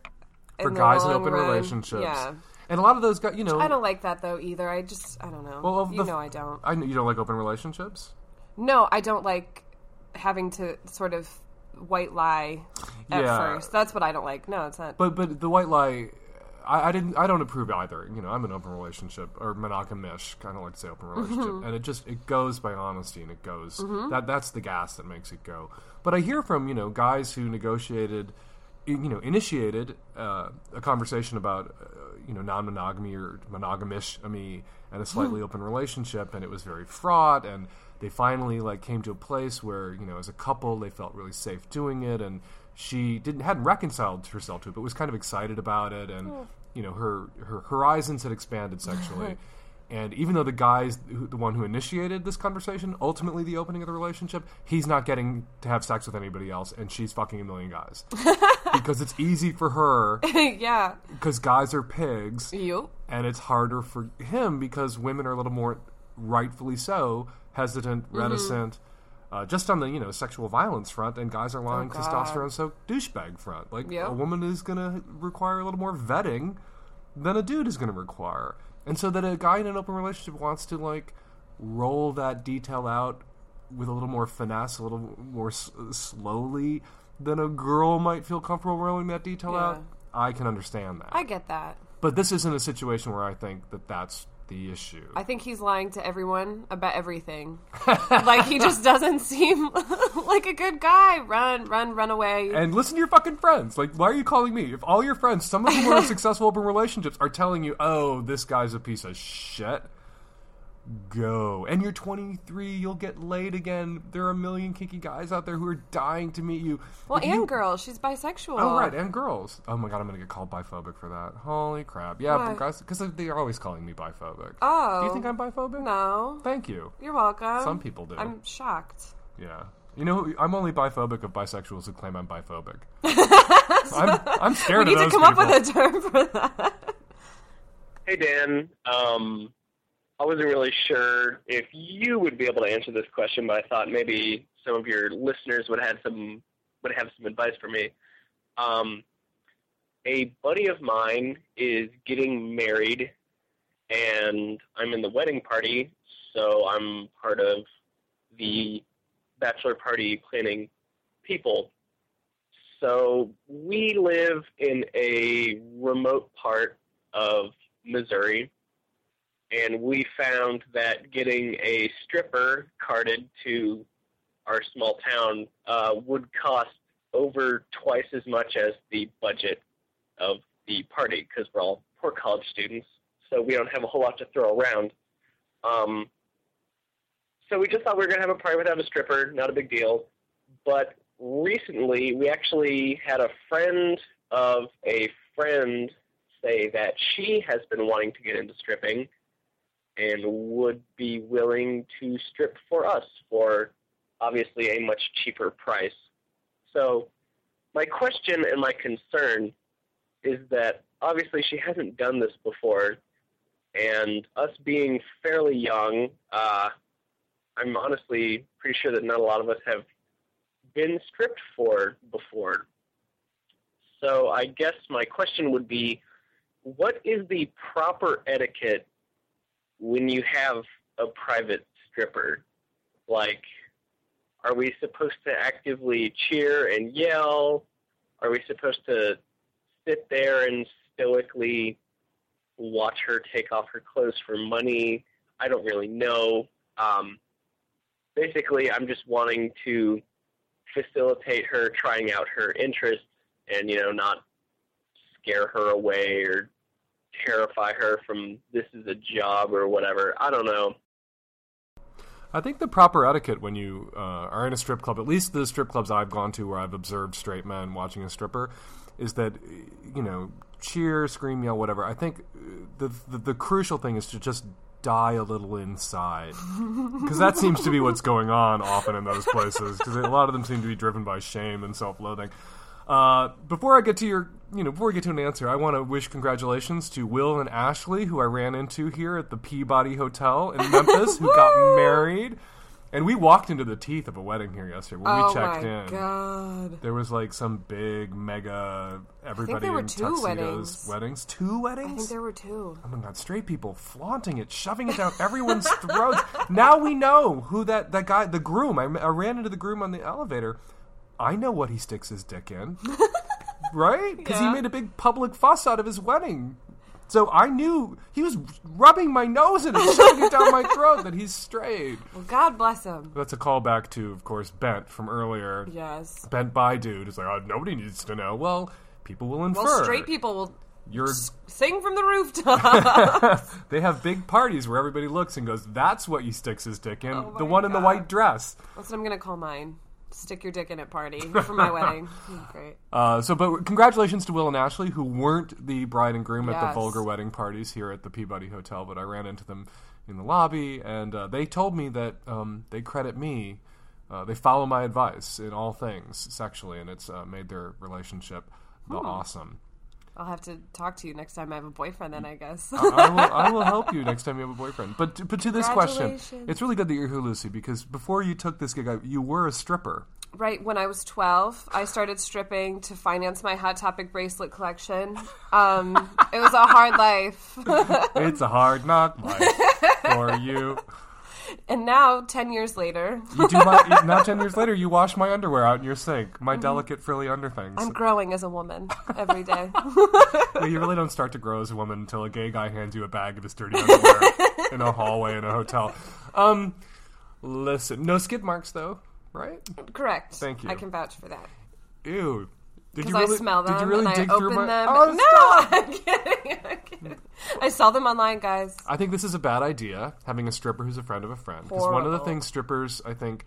S3: for
S4: in
S3: guys in open
S4: run.
S3: relationships.
S4: Yeah,
S3: And a lot of those guys, you know.
S4: I don't like that though either. I just, I don't know.
S3: Well,
S4: you
S3: the-
S4: know, I don't.
S3: I know you don't like open relationships?
S4: No, I don't like having to sort of white lie at
S3: Yeah.
S4: first. That's what I don't like. No, it's not.
S3: But but the white lie, I, I didn't. I don't approve either. You know, I'm an open relationship or monogamish. I don't like to say open relationship,
S4: Mhm.
S3: and it just it goes by honesty and it goes.
S4: Mhm.
S3: That that's the gas that makes it go. But I hear from you know guys who negotiated, you know, initiated uh, a conversation about uh, you know non-monogamy or monogamish. I mean, and a slightly open relationship, and it was very fraught and. They finally like came to a place where you know, as a couple, they felt really safe doing it, and she didn't hadn't reconciled herself to it, but was kind of excited about it, and
S4: Oh.
S3: you know her her horizons had expanded sexually. [laughs] And even though the guy's the one who initiated this conversation, ultimately the opening of the relationship, he's not getting to have sex with anybody else, and she's fucking a million guys [laughs] because it's easy for her [laughs]
S4: yeah.
S3: because guys are pigs,
S4: Yep.
S3: and it's harder for him because women are a little more, rightfully so, hesitant,
S4: Mhm.
S3: reticent, uh, just on the you know sexual violence front, and guys are lying
S4: Oh,
S3: testosterone so douchebag front. Like
S4: Yep.
S3: a woman is going to require a little more vetting than a dude is going to require, and so that a guy in an open relationship wants to like roll that detail out with a little more finesse, a little more s- slowly than a girl might feel comfortable rolling that detail
S4: Yeah.
S3: out, I can understand that.
S4: I get that.
S3: but this isn't a situation where I think that that's the issue.
S4: I think he's lying to everyone about everything. [laughs] like he just doesn't seem [laughs] like a good guy. Run, run, run away.
S3: and listen to your fucking friends. Like, why are you calling me? If all your friends, some of whom are [laughs] successful open relationships, are telling you, "Oh, this guy's a piece of shit," go. And you're 23. You'll get laid again. There are a million kinky guys out there who are dying to meet you.
S4: well,
S3: If
S4: and
S3: you-
S4: girls. She's bisexual.
S3: Oh right, and girls. Oh my god, I'm gonna get called biphobic for that. Holy crap! Yeah,
S4: Why?
S3: but guys, because they're always calling me biphobic.
S4: Oh.
S3: do you think I'm biphobic?
S4: No.
S3: Thank you.
S4: You're welcome.
S3: Some people do.
S4: I'm shocked.
S3: Yeah. You know, I'm only biphobic of bisexuals who claim I'm biphobic. [laughs] I'm, I'm scared
S4: we need to come
S3: people.
S4: up with a term for that.
S13: Hey Dan, um, I wasn't really sure if you would be able to answer this question, but I thought maybe some of your listeners would have some would have some advice for me. Um, a buddy of mine is getting married, and I'm in the wedding party, so I'm part of the bachelor party planning people. So we live in a remote part of Missouri, and we found that getting a stripper carted to our small town uh, would cost over twice as much as the budget of the party because we're all poor college students, so we don't have a whole lot to throw around. Um, so we just thought we were going to have a party without a stripper, not a big deal. But recently, we actually had a friend of a friend say that she has been wanting to get into stripping and would be willing to strip for us for obviously a much cheaper price. So, my question and my concern is that obviously she hasn't done this before, and us being fairly young, uh, I'm honestly pretty sure that not a lot of us have been stripped for before. So I guess my question would be what is the proper etiquette when you have a private stripper? Like, are we supposed to actively cheer and yell? Are we supposed to sit there and stoically watch her take off her clothes for money? I don't really know. Um, basically, I'm just wanting to facilitate her trying out her interests and, you know, not scare her away or terrify her from this is a job or whatever. I don't know.
S3: I think the proper etiquette when you uh, are in a strip club, at least the strip clubs I've gone to where I've observed straight men watching a stripper, is that you know cheer, scream, yell, whatever. I think uh, the the, the crucial thing is to just die a little inside because that seems to be what's going on often in those places because a lot of them seem to be driven by shame and self-loathing. Uh, before I get to your, you know, before we get to an answer, I want to wish congratulations to Will and Ashley, who I ran into here at the Peabody Hotel in [laughs] Memphis, who got married. And we walked into the teeth of a wedding here yesterday when
S4: oh
S3: we checked
S4: my
S3: in.
S4: god!
S3: There was like some big, mega, everybody
S4: there were
S3: in
S4: two
S3: tuxedos
S4: weddings.
S3: weddings. Two weddings?
S4: I think there were two.
S3: Oh my god, straight people flaunting it, shoving it down everyone's throats. [laughs] Now we know who that, that guy, the groom. I, I ran into the groom on the elevator. I know what he sticks his dick in. [laughs] right? Because he made a big public fuss out of his wedding. So I knew he was rubbing my nose in it, shoving it down my throat that he's straight.
S4: Well, God bless him.
S3: That's a callback to, of course, Bent from earlier.
S4: Yes.
S3: Bent by dude is like, oh, nobody needs to know. Well, people will infer.
S4: Well, straight people will
S3: You're
S4: sing from the rooftop. [laughs]
S3: they have big parties where everybody looks and goes, "That's what he sticks his dick in."
S4: Oh
S3: the one in the white dress.
S4: That's what I'm gonna call mine. Stick your dick in it party for my wedding. [laughs] Great.
S3: Uh, so, but congratulations to Will and Ashley, who weren't the bride and groom at the vulgar wedding parties here at the Peabody Hotel, but I ran into them in the lobby, and uh, they told me that um, they credit me. Uh, they follow my advice in all things sexually, and it's uh, made their relationship the
S4: Hmm.
S3: awesome.
S4: I'll have to talk to you next time I have a boyfriend. Then I guess.
S3: I, I will, I will help [laughs] you next time you have a boyfriend. But to, but to this question, it's really good that you're here, Lucy, because before you took this gig, I- you were a stripper.
S4: Right when I was 12, I started stripping to finance my Hot Topic bracelet collection. Um, it was a hard life. [laughs]
S3: it's a hard knock life for you. [laughs]
S4: and now, ten years later,
S3: You do my now. [laughs] Ten years later, you wash my underwear out in your sink. My delicate frilly underthings.
S4: I'm growing as a woman every day. [laughs]
S3: Well, you really don't start to grow as a woman until a gay guy hands you a bag of his dirty underwear in a hallway in a hotel. Um, listen, no skid marks though, right?
S4: Correct.
S3: Thank you.
S4: I can vouch for that.
S3: Ew. Did you really,
S4: I smell them
S3: Did you really
S4: and
S3: dig
S4: I
S3: through
S4: open
S3: my?
S4: them.
S3: Oh,
S4: no, [laughs]
S3: stop!
S4: I'm kidding. I'm kidding. I saw them online, guys.
S3: I think this is a bad idea. Having a stripper who's a friend of a friend, because one of the things strippers, I think,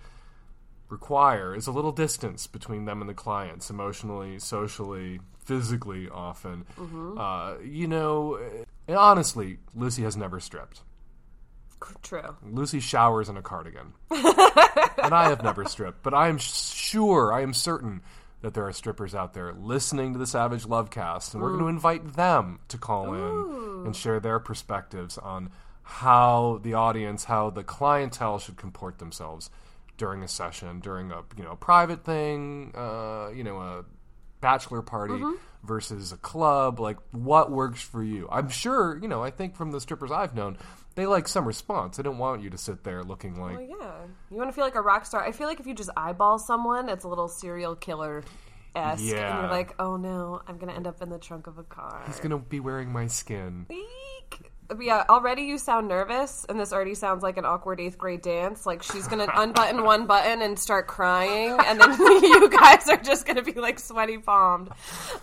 S3: require is a little distance between them and the clients, emotionally, socially, physically, often.
S4: Mhm.
S3: Uh, you know, and honestly, Lucy has never stripped.
S4: True.
S3: Lucy showers in a cardigan. [laughs] and I have never stripped, but I am sure, I am certain that there are strippers out there listening to the Savage Lovecast, and we're
S4: Mm.
S3: going to invite them to call in and share their perspectives on how the audience, how the clientele should comport themselves during a session, during a you know a private thing, uh, you know a bachelor party
S4: Mhm.
S3: versus a club. Like what works for you? I'm sure you know. I think from the strippers I've known, they like some response. They don't want you to sit there looking like
S4: Well, yeah. You want to feel like a rock star. I feel like if you just eyeball someone, it's a little serial killer esque. And you're like, oh no, I'm going to end up in the trunk of a car.
S3: he's gonna be wearing my skin.
S4: But yeah, already you sound nervous, and this already sounds like an awkward eighth grade dance. Like she's gonna [laughs] unbutton one button and start crying, and then [laughs] you guys are just gonna be like sweaty palmed.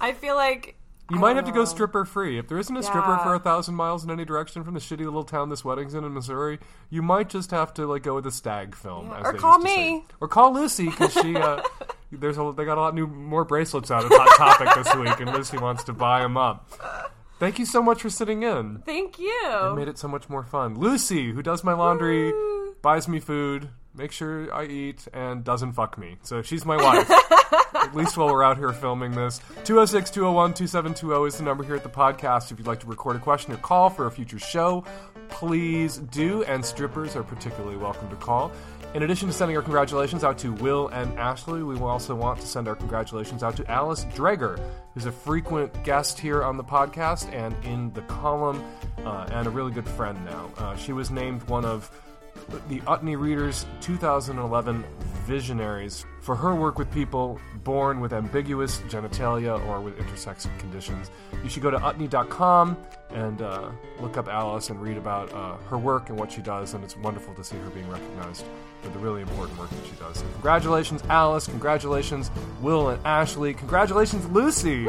S4: I feel like
S3: You
S4: I
S3: might have to go stripper free. If there isn't a stripper for a thousand miles in any direction from the shitty little town this wedding's in in Missouri, you might just have to like go with a stag film.
S4: Yeah, or call me.
S3: or call Lucy because she. Uh, [laughs] there's a, they got a lot new more bracelets out at Hot Topic this week, and Lucy wants to buy them up. Thank you so much for sitting in.
S4: Thank you.
S3: It made it so much more fun. Lucy, who does my laundry, buys me food, makes sure I eat, and doesn't fuck me. So she's my wife. [laughs] At least while we're out here filming this. 206 201 2720 is the number here at the podcast. If you'd like to record a question or call for a future show, please do. And strippers are particularly welcome to call. In addition to sending our congratulations out to Will and Ashley, we will also want to send our congratulations out to Alice Dreger, who's a frequent guest here on the podcast and in the column, uh, and a really good friend now. Uh, she was named one of the Utne Readers 2011 Visionaries for her work with people born with ambiguous genitalia or with intersex conditions. You should go to utne.com and uh, look up Alice and read about uh, her work and what she does, and it's wonderful to see her being recognized for the really important work that she does. So congratulations, Alice. Congratulations, Will and Ashley. Congratulations, Lucy.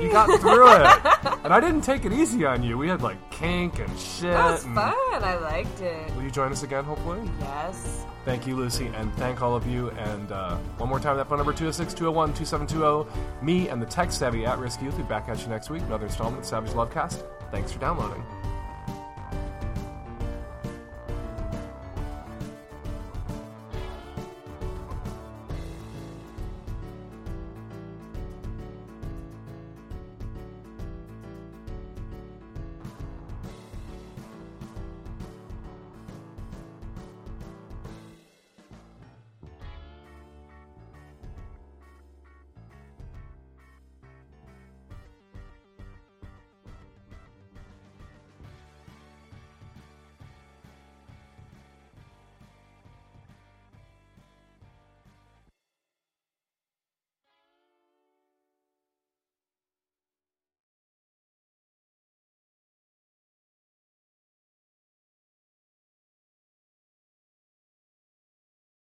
S3: You got through it. [laughs] and I didn't take it easy on you. We had like kink and shit.
S4: That was
S3: and-
S4: fun. I liked it.
S3: Will you join us again, hopefully?
S4: Yes.
S3: Thank you, Lucy, and thank all of you. And uh, one more time, that phone number 206 201 2720. Me and the tech savvy at risk youth will be back at you next week. Another installment of Savage Lovecast. Thanks for downloading.